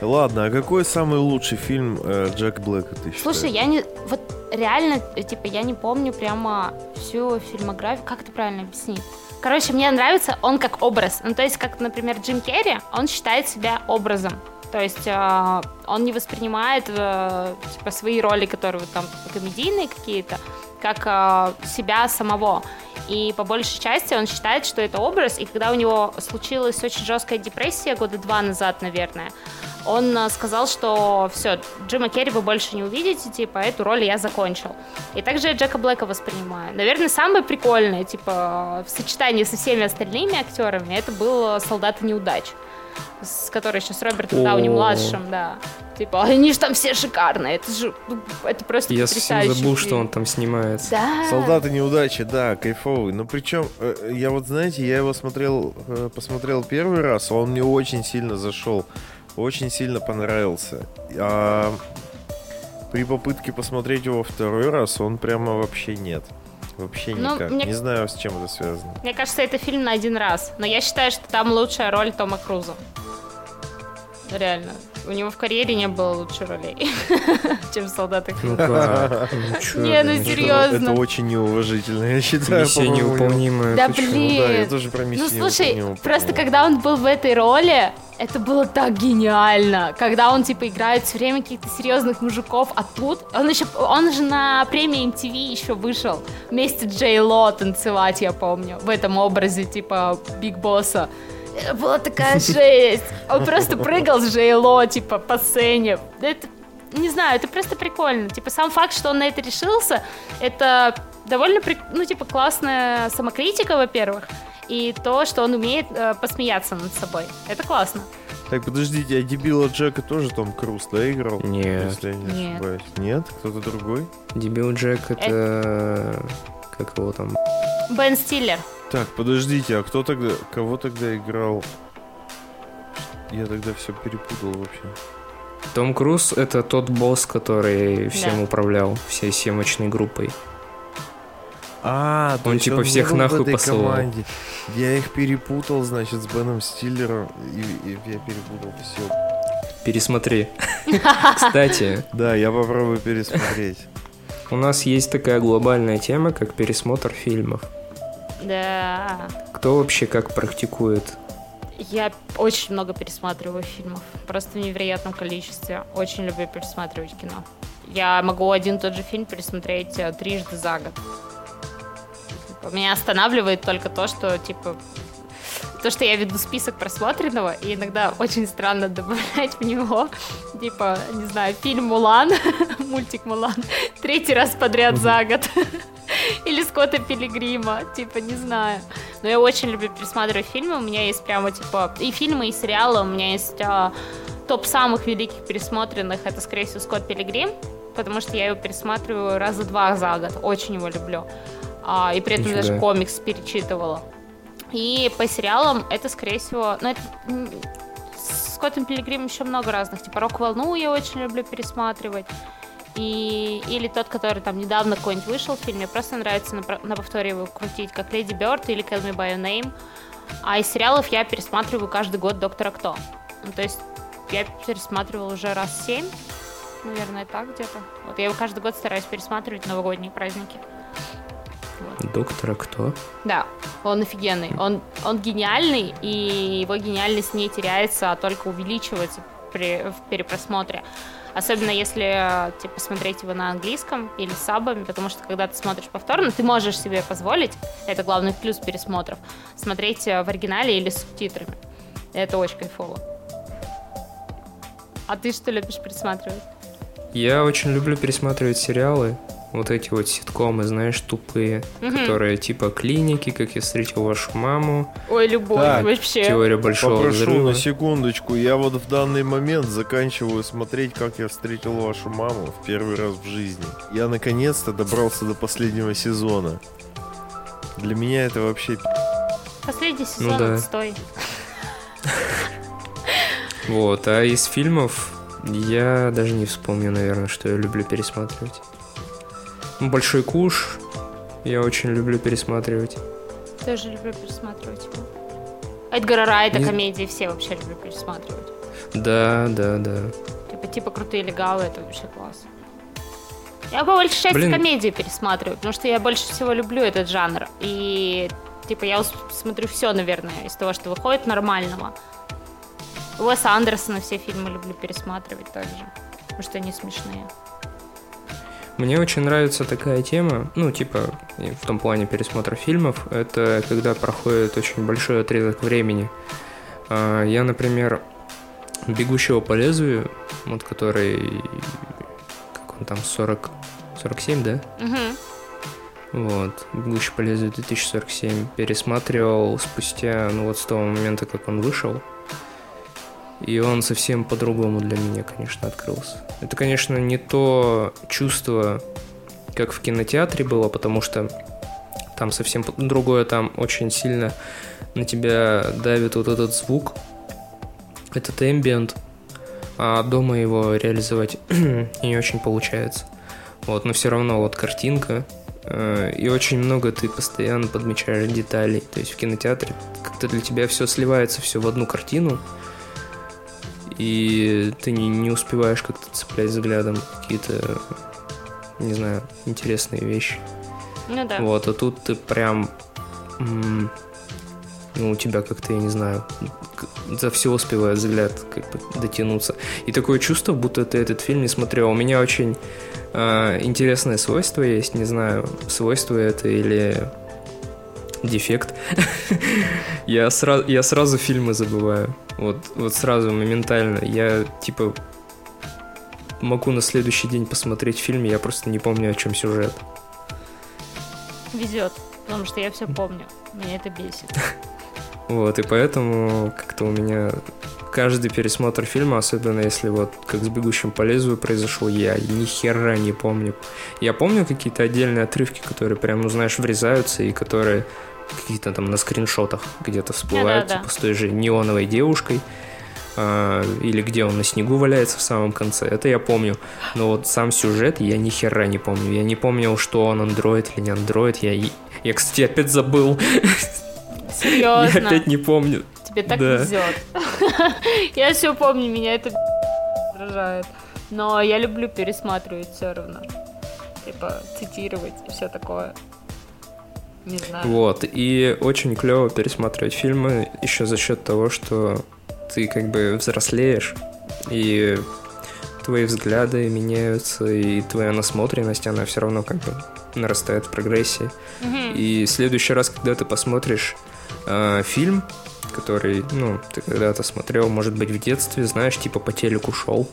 Ладно, а какой самый лучший фильм э, Джек Блэка ты считаешь? Слушай, я не... Вот реально, э, типа, я не помню прямо всю фильмографию. Как это правильно объяснить? Короче, мне нравится он как образ. Ну, то есть, как, например, Джим Керри, он считает себя образом. То есть э, он не воспринимает э, типа свои роли, которые там комедийные какие-то, как э, себя самого. И по большей части он считает, что это образ. И когда у него случилась очень жесткая депрессия года два назад, наверное, он э, сказал, что все, Джима Керри вы больше не увидите, типа, эту роль я закончил. И также я Джека Блэка воспринимаю. Наверное, самое прикольное, типа, в сочетании со всеми остальными актерами, это был «Солдаты неудач», с которой сейчас Робертом Дауни младшим, да. Типа, они же там все шикарные, это же, ну, это просто Я совсем забыл, фильм. что он там снимается. Да. Солдаты неудачи, да, кайфовый. Но причем, э, я вот, знаете, я его смотрел, э, посмотрел первый раз, он мне очень сильно зашел, очень сильно понравился. А при попытке посмотреть его второй раз, он прямо вообще нет. Вообще Ну, никак. мне- Не знаю, с чем это связано. Мне кажется, это фильм на один раз. Но я считаю, что там лучшая роль Тома Круза. Реально. У него в карьере не было лучшей ролей, чем в «Солдатах». Ну как? Ну Не, ну серьезно. Это очень неуважительно, я считаю. Миссия по-моему, невыполнимая. Да блин. Ну да, я тоже про Ну миссию слушай, просто когда он был в этой роли, это было так гениально. Когда он типа играет все время каких-то серьезных мужиков, а тут он еще, он же на премии MTV еще вышел вместе с Джей Ло танцевать, я помню, в этом образе типа Биг Босса. Это была такая жесть. Он просто прыгал с Джей Ло, типа, по сцене. Это, не знаю, это просто прикольно. Типа, сам факт, что он на это решился, это довольно, ну, типа, классная самокритика, во-первых, и то, что он умеет э, посмеяться над собой. Это классно. Так, подождите, а дебила Джека тоже Том Круз, да, играл? Нет. Если я не Нет. ошибаюсь. Нет? Кто-то другой? Дебил Джек это... Как его там? Бен Стиллер. Так, подождите, а кто тогда, кого тогда играл? Я тогда все перепутал вообще. Том Круз это тот босс, который всем Да. управлял, всей съемочной группой. А, то Он есть типа всех был в нахуй этой посылал. команде. Я их перепутал, значит, с Беном Стиллером. И, и я перепутал все. Пересмотри. Кстати, Да, я попробую пересмотреть. У нас есть такая глобальная тема, как пересмотр фильмов. Да. Кто вообще как практикует? Я очень много пересматриваю фильмов. Просто в невероятном количестве. Очень люблю пересматривать кино. Я могу один и тот же фильм пересмотреть э, трижды за год. Типа, Меня останавливает только то, что, типа, то, что я веду список просмотренного, и иногда очень странно добавлять в него, типа, не знаю, фильм «Мулан», мультик «Мулан», третий раз подряд за год. Или Скотта Пилигрима, типа, не знаю. Но я очень люблю пересматривать фильмы, у меня есть прямо, типа, и фильмы, и сериалы, у меня есть а, топ самых великих пересмотренных, это, скорее всего, Скотт Пилигрим, потому что я его пересматриваю раза два за год, очень его люблю. А, и при этом Нифига. даже комикс перечитывала. И по сериалам это, скорее всего, ну, это, с Скоттом Пилигримом еще много разных. Типа «Рок-волну» я очень люблю пересматривать. И, или тот, который там недавно какой-нибудь вышел фильм, мне просто нравится на, на повторе его крутить, как «Леди Бёрд» или «Call Me By Your Name». А из сериалов я пересматриваю каждый год «Доктора Кто». Ну, то есть я пересматривала уже раз семь, наверное, так где-то. Вот я его каждый год стараюсь пересматривать в новогодние праздники. Доктора кто? Да, он офигенный. Он, он гениальный, и его гениальность не теряется, а только увеличивается при, в перепросмотре. Особенно если типа, смотреть его на английском или с сабами, потому что когда ты смотришь повторно, ты можешь себе позволить, это главный плюс пересмотров, смотреть э, в оригинале или с субтитрами. Это очень кайфово. А ты что любишь пересматривать? Я очень люблю пересматривать сериалы. Вот эти вот ситкомы, знаешь, тупые, Мгм. которые типа клиники, как я встретил вашу маму, Ой, любовь, Так, вообще. теория большого Попрошу взрыва. на секундочку. Я вот в данный момент заканчиваю смотреть, как я встретил вашу маму в первый раз в жизни. Я наконец-то добрался до последнего сезона. Для меня это вообще. Последний сезон Ну да. отстой. Вот, а из фильмов я даже не вспомню, наверное, что я люблю пересматривать. Большой куш я очень люблю пересматривать. Тоже люблю пересматривать его. Эдгара Райта Не- комедии все вообще люблю пересматривать. Да, да, да. Типа, типа крутые легавы, это вообще класс. Я по большей части Блин. комедии пересматриваю, потому что я больше всего люблю этот жанр. И типа я смотрю все, наверное, из того, что выходит нормального. Уэса Андерсона все фильмы люблю пересматривать также, потому что они смешные. Мне очень нравится такая тема, ну, типа, в том плане пересмотра фильмов, это когда проходит очень большой отрезок времени. А, Я, например, «Бегущего по лезвию», вот который, как он там, 40, 47, да? Мгм. Вот, «Бегущий по лезвию» 2047 пересматривал спустя, ну вот с того момента, как он вышел. И он совсем по-другому для меня, конечно, открылся. Это, конечно, не то чувство, как в кинотеатре было, потому что там совсем другое, там очень сильно на тебя давит вот этот звук, этот эмбиент, а дома его реализовать не очень получается. Вот, но все равно вот картинка, э, и очень много ты постоянно подмечаешь деталей. То есть в кинотеатре как-то для тебя все сливается все в одну картину, и ты не, не успеваешь как-то цеплять взглядом какие-то, не знаю, интересные вещи. Ну да. Вот, а тут ты прям... Ну, у тебя как-то, я не знаю, за все успевает взгляд как бы дотянуться. И такое чувство, будто ты этот фильм не смотрел. У меня очень э, интересное свойство есть, не знаю, свойство это или дефект. я, сразу, я сразу фильмы забываю. Вот, вот сразу, моментально. Я, типа, могу на следующий день посмотреть фильм, я просто не помню, о чем сюжет. Везет, потому что я все помню. Меня это бесит. Вот, и поэтому как-то у меня каждый пересмотр фильма, особенно если вот как с «Бегущим по лезвию» произошел, я ни хера не помню. Я помню какие-то отдельные отрывки, которые прям, ну знаешь, врезаются и которые какие-то там на скриншотах где-то всплывают, Да-да-да. типа с той же неоновой девушкой, а, или где он на снегу валяется в самом конце, это я помню. Но вот сам сюжет я ни хера не помню. Я не помнил, что он андроид или не андроид. Я, я кстати, опять забыл. Я Серьезно. опять не помню. Тебе так Да. везет. Я все помню, меня это раздражает. Но я люблю пересматривать все равно. Типа, цитировать и все такое. Не знаю. Вот, и очень клево пересматривать фильмы еще за счет того, что ты как бы взрослеешь, и твои взгляды меняются, и твоя насмотренность, она все равно как бы нарастает в прогрессии. Мгм. И в следующий раз, когда ты посмотришь э, фильм, который, ну, ты когда-то смотрел, может быть, в детстве, знаешь, типа по телеку шел,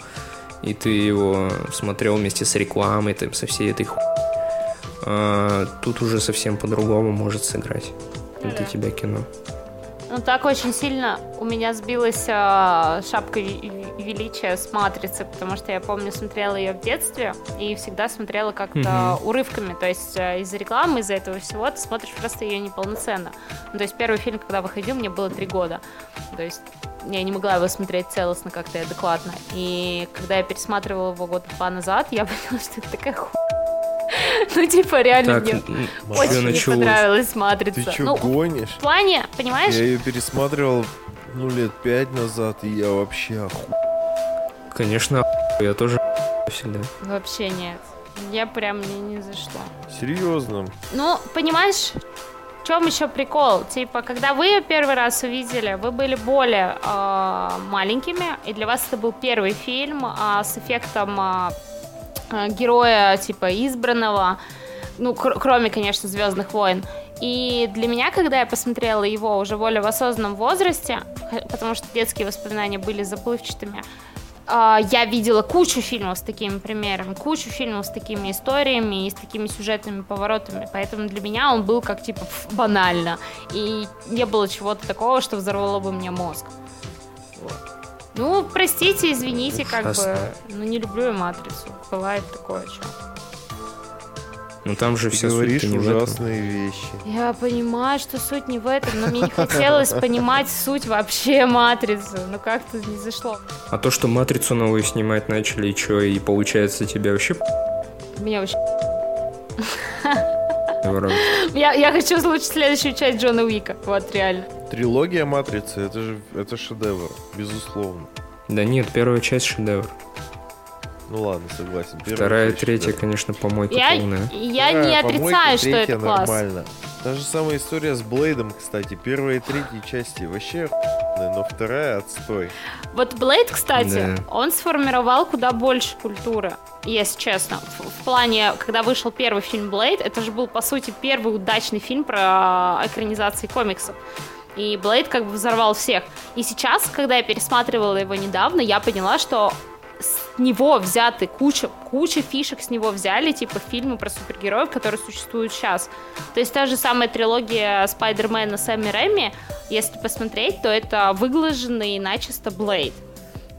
и ты его смотрел вместе с рекламой, там, со всей этой ху... А, тут уже совсем по-другому может сыграть для да. тебя кино. Ну так очень сильно у меня сбилась а, шапка величия с матрицы, потому что я помню, смотрела ее в детстве и всегда смотрела как-то урывками. То есть а, из-за рекламы, из-за этого всего ты смотришь просто ее неполноценно. Ну, то есть первый фильм, когда выходил, мне было три года. То есть я не могла его смотреть целостно как-то и адекватно. И когда я пересматривала его год два назад, я поняла, что это такая ху... Ну, типа, реально Так, мне очень началось. понравилась Ты матрица. что, Ну, гонишь? в плане, понимаешь? Я ее пересматривал, ну, лет пять назад, и я вообще оху... Конечно, я тоже всегда. Вообще нет. Я прям мне не зашло. Серьезно. Ну, понимаешь, в чем еще прикол? Типа, когда вы ее первый раз увидели, вы были более э, маленькими, и для вас это был первый фильм а, с эффектом а, героя, типа, избранного, ну, кр- кроме, конечно, Звездных войн. И для меня, когда я посмотрела его уже более в осознанном возрасте, потому что детские воспоминания были заплывчатыми, а, я видела кучу фильмов с такими примерами, кучу фильмов с такими историями и с такими сюжетными поворотами, поэтому для меня он был как типа банально, и не было чего-то такого, что взорвало бы мне мозг. Вот. Ну, простите, извините, как бы, ну не люблю я матрицу, бывает такое, что. Ну там же Ты все говоришь суть ужасные вещи. Я понимаю, что суть не в этом, но мне не хотелось понимать суть вообще матрицы, ну как-то не зашло. А то, что матрицу новую снимать начали, и что, и получается тебе вообще Меня вообще... Я, я хочу слушать следующую часть Джона Уика, вот реально. Трилогия Матрицы, это же это шедевр, безусловно. Да нет, первая часть шедевр. Ну ладно, согласен. Первая Вторая, часть, третья, да. конечно, помойка Я, полная. я Вторая не помойка, отрицаю, что третья это класс. нормально. Та же самая история с Блейдом, кстати. Первая и третья части вообще охуенные, но вторая отстой. Вот Блейд, кстати, Да. он сформировал куда больше культуры, если честно. В, в плане, когда вышел первый фильм Блейд, это же был, по сути, первый удачный фильм про экранизации комиксов. И Блейд как бы взорвал всех. И сейчас, когда я пересматривала его недавно, я поняла, что с него взяты куча, куча фишек с него взяли, типа фильмы про супергероев, которые существуют сейчас. То есть та же самая трилогия Спайдермена Сэмми Рэми, если посмотреть, то это выглаженный начисто Блейд.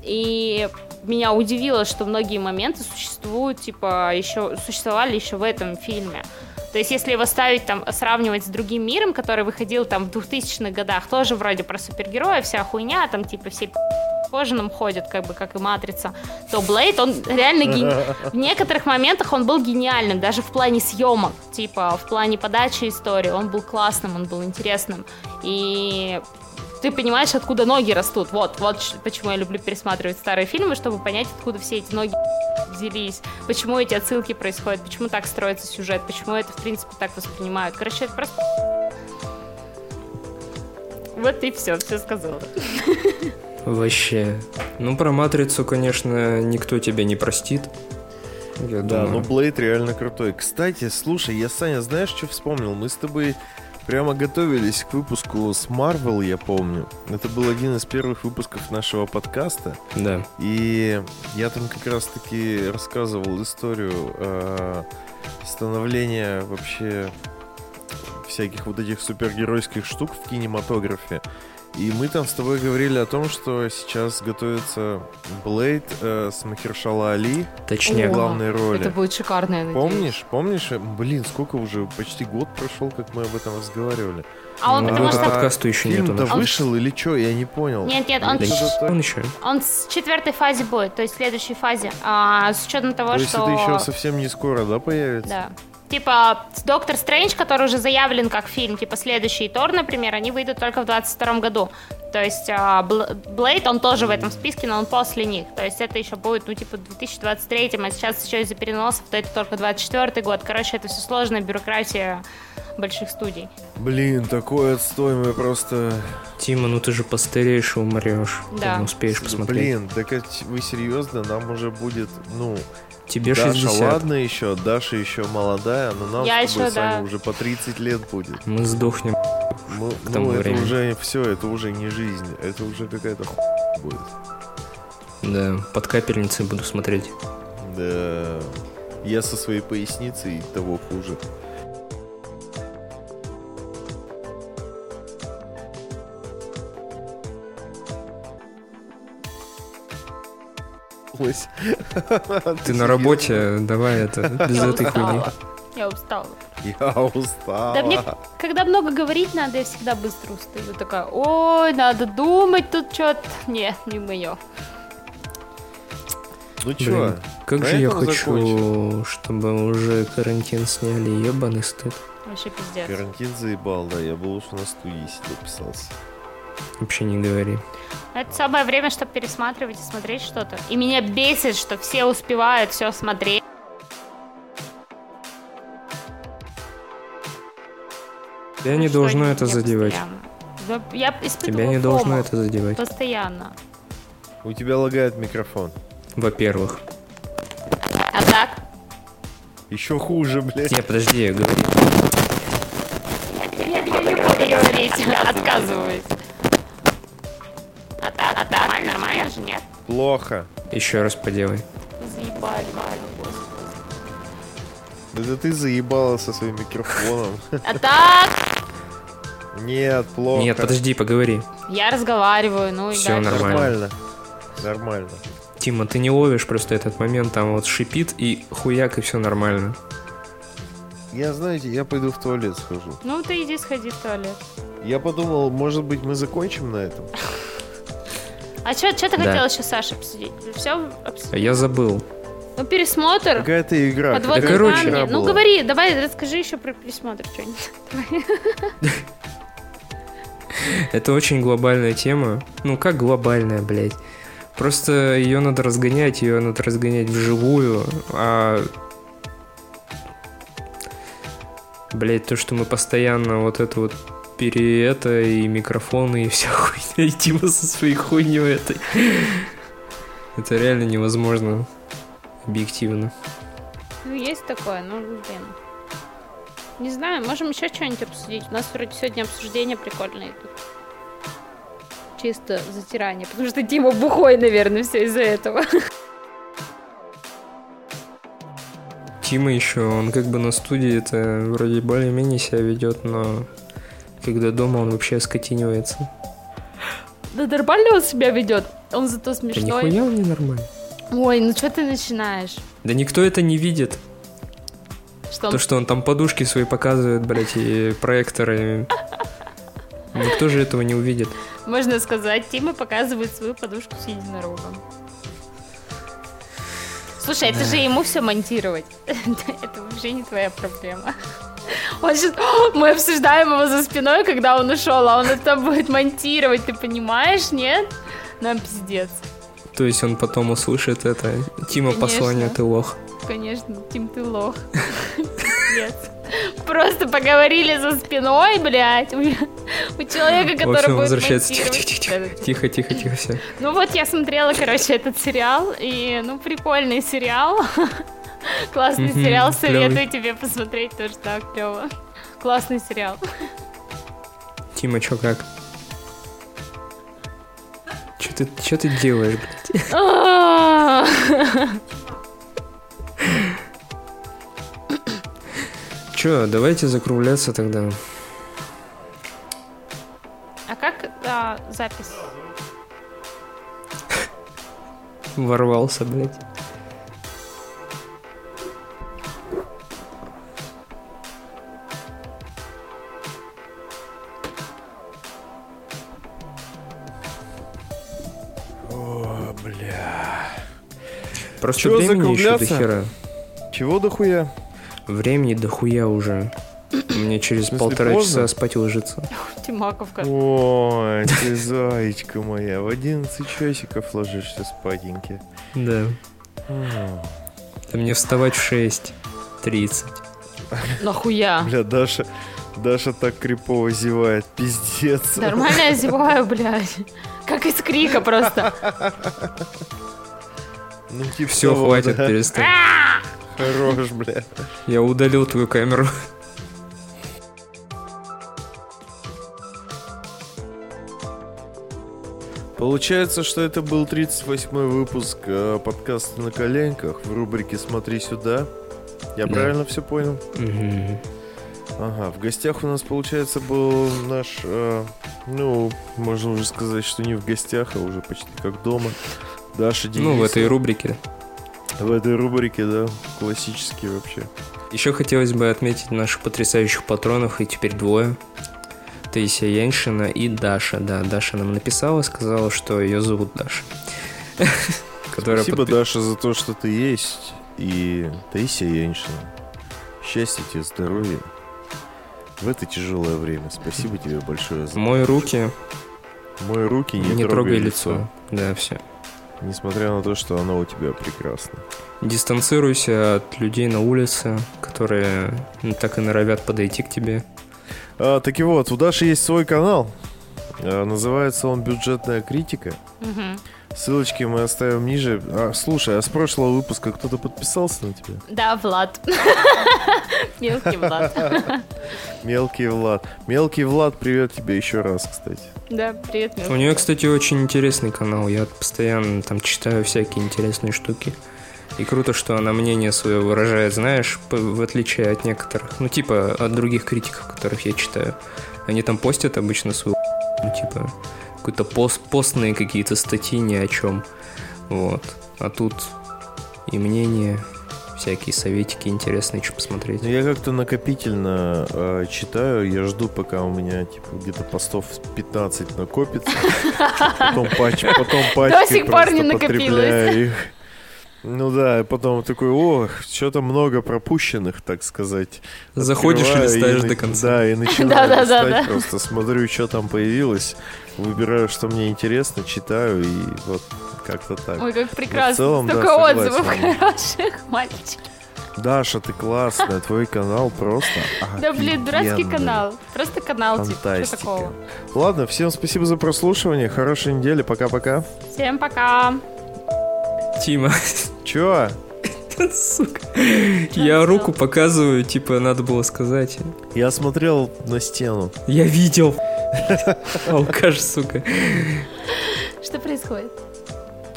И меня удивило, что многие моменты существуют, типа, еще, существовали еще в этом фильме. То есть, если его ставить там, сравнивать с другим миром, который выходил там в 2000-х годах, тоже вроде про супергероев, вся хуйня, там типа все кожаном ходят, как бы, как и Матрица, то Блейд, он реально ген- в некоторых моментах он был гениальным, даже в плане съемок, типа, в плане подачи истории, он был классным, он был интересным. И ты понимаешь, откуда ноги растут. Вот, вот почему я люблю пересматривать старые фильмы, чтобы понять, откуда все эти ноги взялись, почему эти отсылки происходят, почему так строится сюжет, почему это, в принципе, так воспринимают. Короче, это просто... Вот и все, все сказала. Вообще. Ну, про Матрицу, конечно, никто тебя не простит. Я Да, думаю. ну Блейд реально крутой. Кстати, слушай, я, Саня, знаешь, что вспомнил? Мы с тобой прямо готовились к выпуску с Марвел, я помню. Это был один из первых выпусков нашего подкаста. Да. И я там как раз-таки рассказывал историю э, становления вообще всяких вот этих супергеройских штук в кинематографе. И мы там с тобой говорили о том, что сейчас готовится Блейд э, с Махершала Али Точнее, в главной роли. Это будет шикарно, я надеюсь. Помнишь? Помнишь? Блин, сколько уже? Почти год прошел, как мы об этом разговаривали. А он Ну, потому а что... подкаста еще нету. Фильм-то да. вышел или что? Я не понял. Нет, нет, он, Да так- он еще. он с четвертой фазе будет, то есть в следующей фазе. А, с учетом того, То есть что... это еще совсем не скоро, да, появится? Да. Типа, Доктор Стрэндж, который уже заявлен как фильм, типа следующий Тор, например, они выйдут только в 22 году. То есть а, Бл- Блейд, он тоже в этом списке, но он после них. То есть это еще будет, ну, типа, в 2023, а сейчас еще из-за переносов, то это только 24 год. Короче, это все сложная бюрократия больших студий. Блин, такой отстой, мы просто... Тима, ну ты же постареешь и умрешь. Да. Ты не успеешь посмотреть. Блин, так это вы серьезно? Нам уже будет, ну, Тебе Даша 60. ладно еще, Даша еще молодая, но нам Я с тобой, еще, Саня, да. уже по 30 лет будет. Мы сдохнем. Ну, К тому ну, это времени. уже все, это уже не жизнь, это уже какая-то ху... будет. Да, под капельницей буду смотреть. Да. Я со своей поясницей того хуже. Лось. Ты на работе, давай это, без Я этой хуйни. устала. Я устала. Я устал. Да мне, когда много говорить надо, я всегда быстро устаю. Такая, ой, надо думать тут что-то. Нет, не мое. Ну чё, Блин, как же я хочу, закончим? чтобы уже карантин сняли, ебаный стыд. Вообще пиздец. карантин заебал, да, я бы лучше на студии сидел, писался. Вообще не говори. Это самое время, чтобы пересматривать и смотреть что-то. И меня бесит, что все успевают все смотреть. Тебя не Что должно это задевать. постоянно. Я Тебя не должно фомо это задевать. Постоянно. У тебя лагает микрофон. Во-первых. А так? Еще хуже, блядь. Не, подожди, я говорю. Я не буду говорить, отказываюсь. Нет? Плохо. Еще раз поделай. Заебали. Это ты заебала со своим микрофоном. А так? Нет, плохо. Нет, подожди, поговори. Я разговариваю, ну и дальше. нормально. Нормально. Нормально. Тима, ты не ловишь просто этот момент, там вот шипит и хуяк, и все нормально. Я, знаете, я пойду в туалет схожу. Ну ты иди сходи в туалет. Я подумал, может быть, мы закончим на этом? А что ты Да. хотел еще, Саша, обсудить? Все А обсудил? я забыл. Ну, пересмотр. Какая-то игра. Подводные Да, короче. камни. Ну, говори, давай, расскажи еще про пересмотр что-нибудь. Это очень глобальная тема. Ну, как глобальная, блядь? Просто ее надо разгонять, ее надо разгонять вживую, а Блять, то, что мы постоянно вот это вот пере это и микрофоны и вся хуйня, и Тима со своей хуйней этой. Это реально невозможно объективно. Ну, есть такое, ну, блин. Не знаю, можем еще что-нибудь обсудить. У нас вроде сегодня обсуждения прикольные тут. Чисто затирание, потому что Тима бухой, наверное, все из-за этого. Тима еще, он как бы на студии это вроде более-менее себя ведет, но когда дома он вообще скотинивается. Да нормально он себя ведет. Он зато Да смешной. нихуя он не нормально. Ой, ну что ты начинаешь? Да никто это не видит. Что То, что он там подушки свои показывает, блядь, и проекторы. Никто же этого не увидит. Можно сказать, Тима показывает свою подушку с единорогом. Слушай, это же ему все монтировать. Это вообще не твоя проблема. Он сейчас... Мы обсуждаем его за спиной, когда он ушел, а он это будет монтировать, ты понимаешь, нет? Нам пиздец. То есть он потом услышит это. Тима Конечно. послание, ты лох. Конечно, Тим, ты лох. Пиздец. Просто поговорили за спиной, блядь. У, человека, который общем, будет возвращается. Тихо, тихо, тихо, тихо, тихо, тихо, все. Ну вот я смотрела, короче, этот сериал, и, ну, прикольный сериал. Классный сериал, советую тебе посмотреть, тоже так клево. Классный сериал. Тима, чё как? Чё ты, чё ты делаешь, блядь? Чё, давайте закругляться тогда. А как а, запись? Ворвался, блядь. Бля. Просто Чё, времени еще до хера. Чего дохуя? Времени дохуя уже. Мне через полтора поздно? часа спать ложиться. Тимаковка. Ой, ты зайчка моя. В 11 часиков ложишься спатеньки. Да. Да мне вставать в 6.30. Нахуя? Бля, Даша, Даша так крипово зевает. Пиздец. Нормально я зеваю, блядь. Как из крика просто. Ну, типа Все, того, хватит, да. перестань. Хорош, бля. Я удалил твою камеру. Получается, что это был 38-й выпуск э, подкаста «На коленках» в рубрике «Смотри сюда». Я Да. правильно все понял? Мгм. Ага, в гостях у нас, получается, был наш, э, ну, можно уже сказать, что не в гостях, а уже почти как дома. Даша Денисова. Ну, в этой рубрике. В этой рубрике, да, классический вообще. Еще хотелось бы отметить наших потрясающих патронов, и теперь двое. Таисия Яньшина и Даша. Да, Даша нам написала, сказала, что ее зовут Даша. Спасибо, Даша, за то, что ты есть. И Таисия Яньшина. Счастья тебе, здоровья. В это тяжелое время. Спасибо тебе большое за Мой руки, мои руки, не, не, трогай трогай лицо. Да, все. Несмотря на то, что оно у тебя прекрасно. Дистанцируйся от людей на улице, которые так и норовят подойти к тебе. А, так и вот, у Даши есть свой канал. А, называется он «Бюджетная критика». Мгм. Ссылочки мы оставим ниже. А, слушай, а с прошлого выпуска кто-то подписался на тебя? Да, Влад. Мелкий Влад. Мелкий Влад. Мелкий Влад, привет тебе еще раз, кстати. Да, привет, У Мелкий. нее, кстати, очень интересный канал. Я постоянно там читаю всякие интересные штуки. И круто, что она мнение свое выражает, знаешь, в отличие от некоторых. Ну, типа, от других критиков, которых я читаю. Они там постят обычно свою ну, типа, какой-то пост, постные какие-то статьи ни о чем. Вот. А тут и мнение, всякие советики интересные, что посмотреть. Ну, я как-то накопительно э, читаю, я жду, пока у меня типа где-то постов 15 накопится. Потом, пач, потом пачкой сих пор не просто накопилось. потребляю их. Ну да, и потом такой, ох, что-то много пропущенных, так сказать. Заходишь и Открываю листаешь на- до конца. Да, и начинаю Да-да-да-да. листать просто, смотрю, что там появилось, выбираю, что мне интересно, читаю, и вот как-то так. Ой, как прекрасно. целом, да, Столько согласен. отзывов хороших, мальчики. Даша, ты классная, твой канал просто Да блин, дурацкий канал. Просто канал, типа, что такого. Ладно, всем спасибо за прослушивание, хорошей недели, пока-пока. Всем пока. Тима, Чё? сука. Я руку показываю, типа, надо было сказать. Я смотрел на стену. Я видел. Алкаш, сука. Что происходит?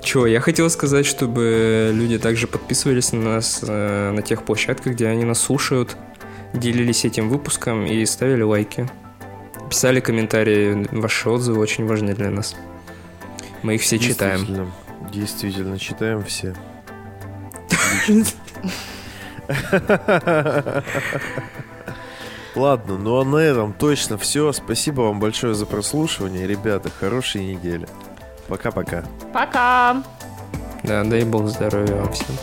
Чё, я хотел сказать, чтобы люди также подписывались на нас э, на тех площадках, где они нас слушают, делились этим выпуском и ставили лайки. Писали комментарии, ваши отзывы очень важны для нас. Мы их все читаем. Действительно, читаем все. Ладно, ну а на этом точно все. Спасибо вам большое за прослушивание. Ребята, хорошей недели. Пока-пока. Пока. Да, дай бог здоровья вам всем.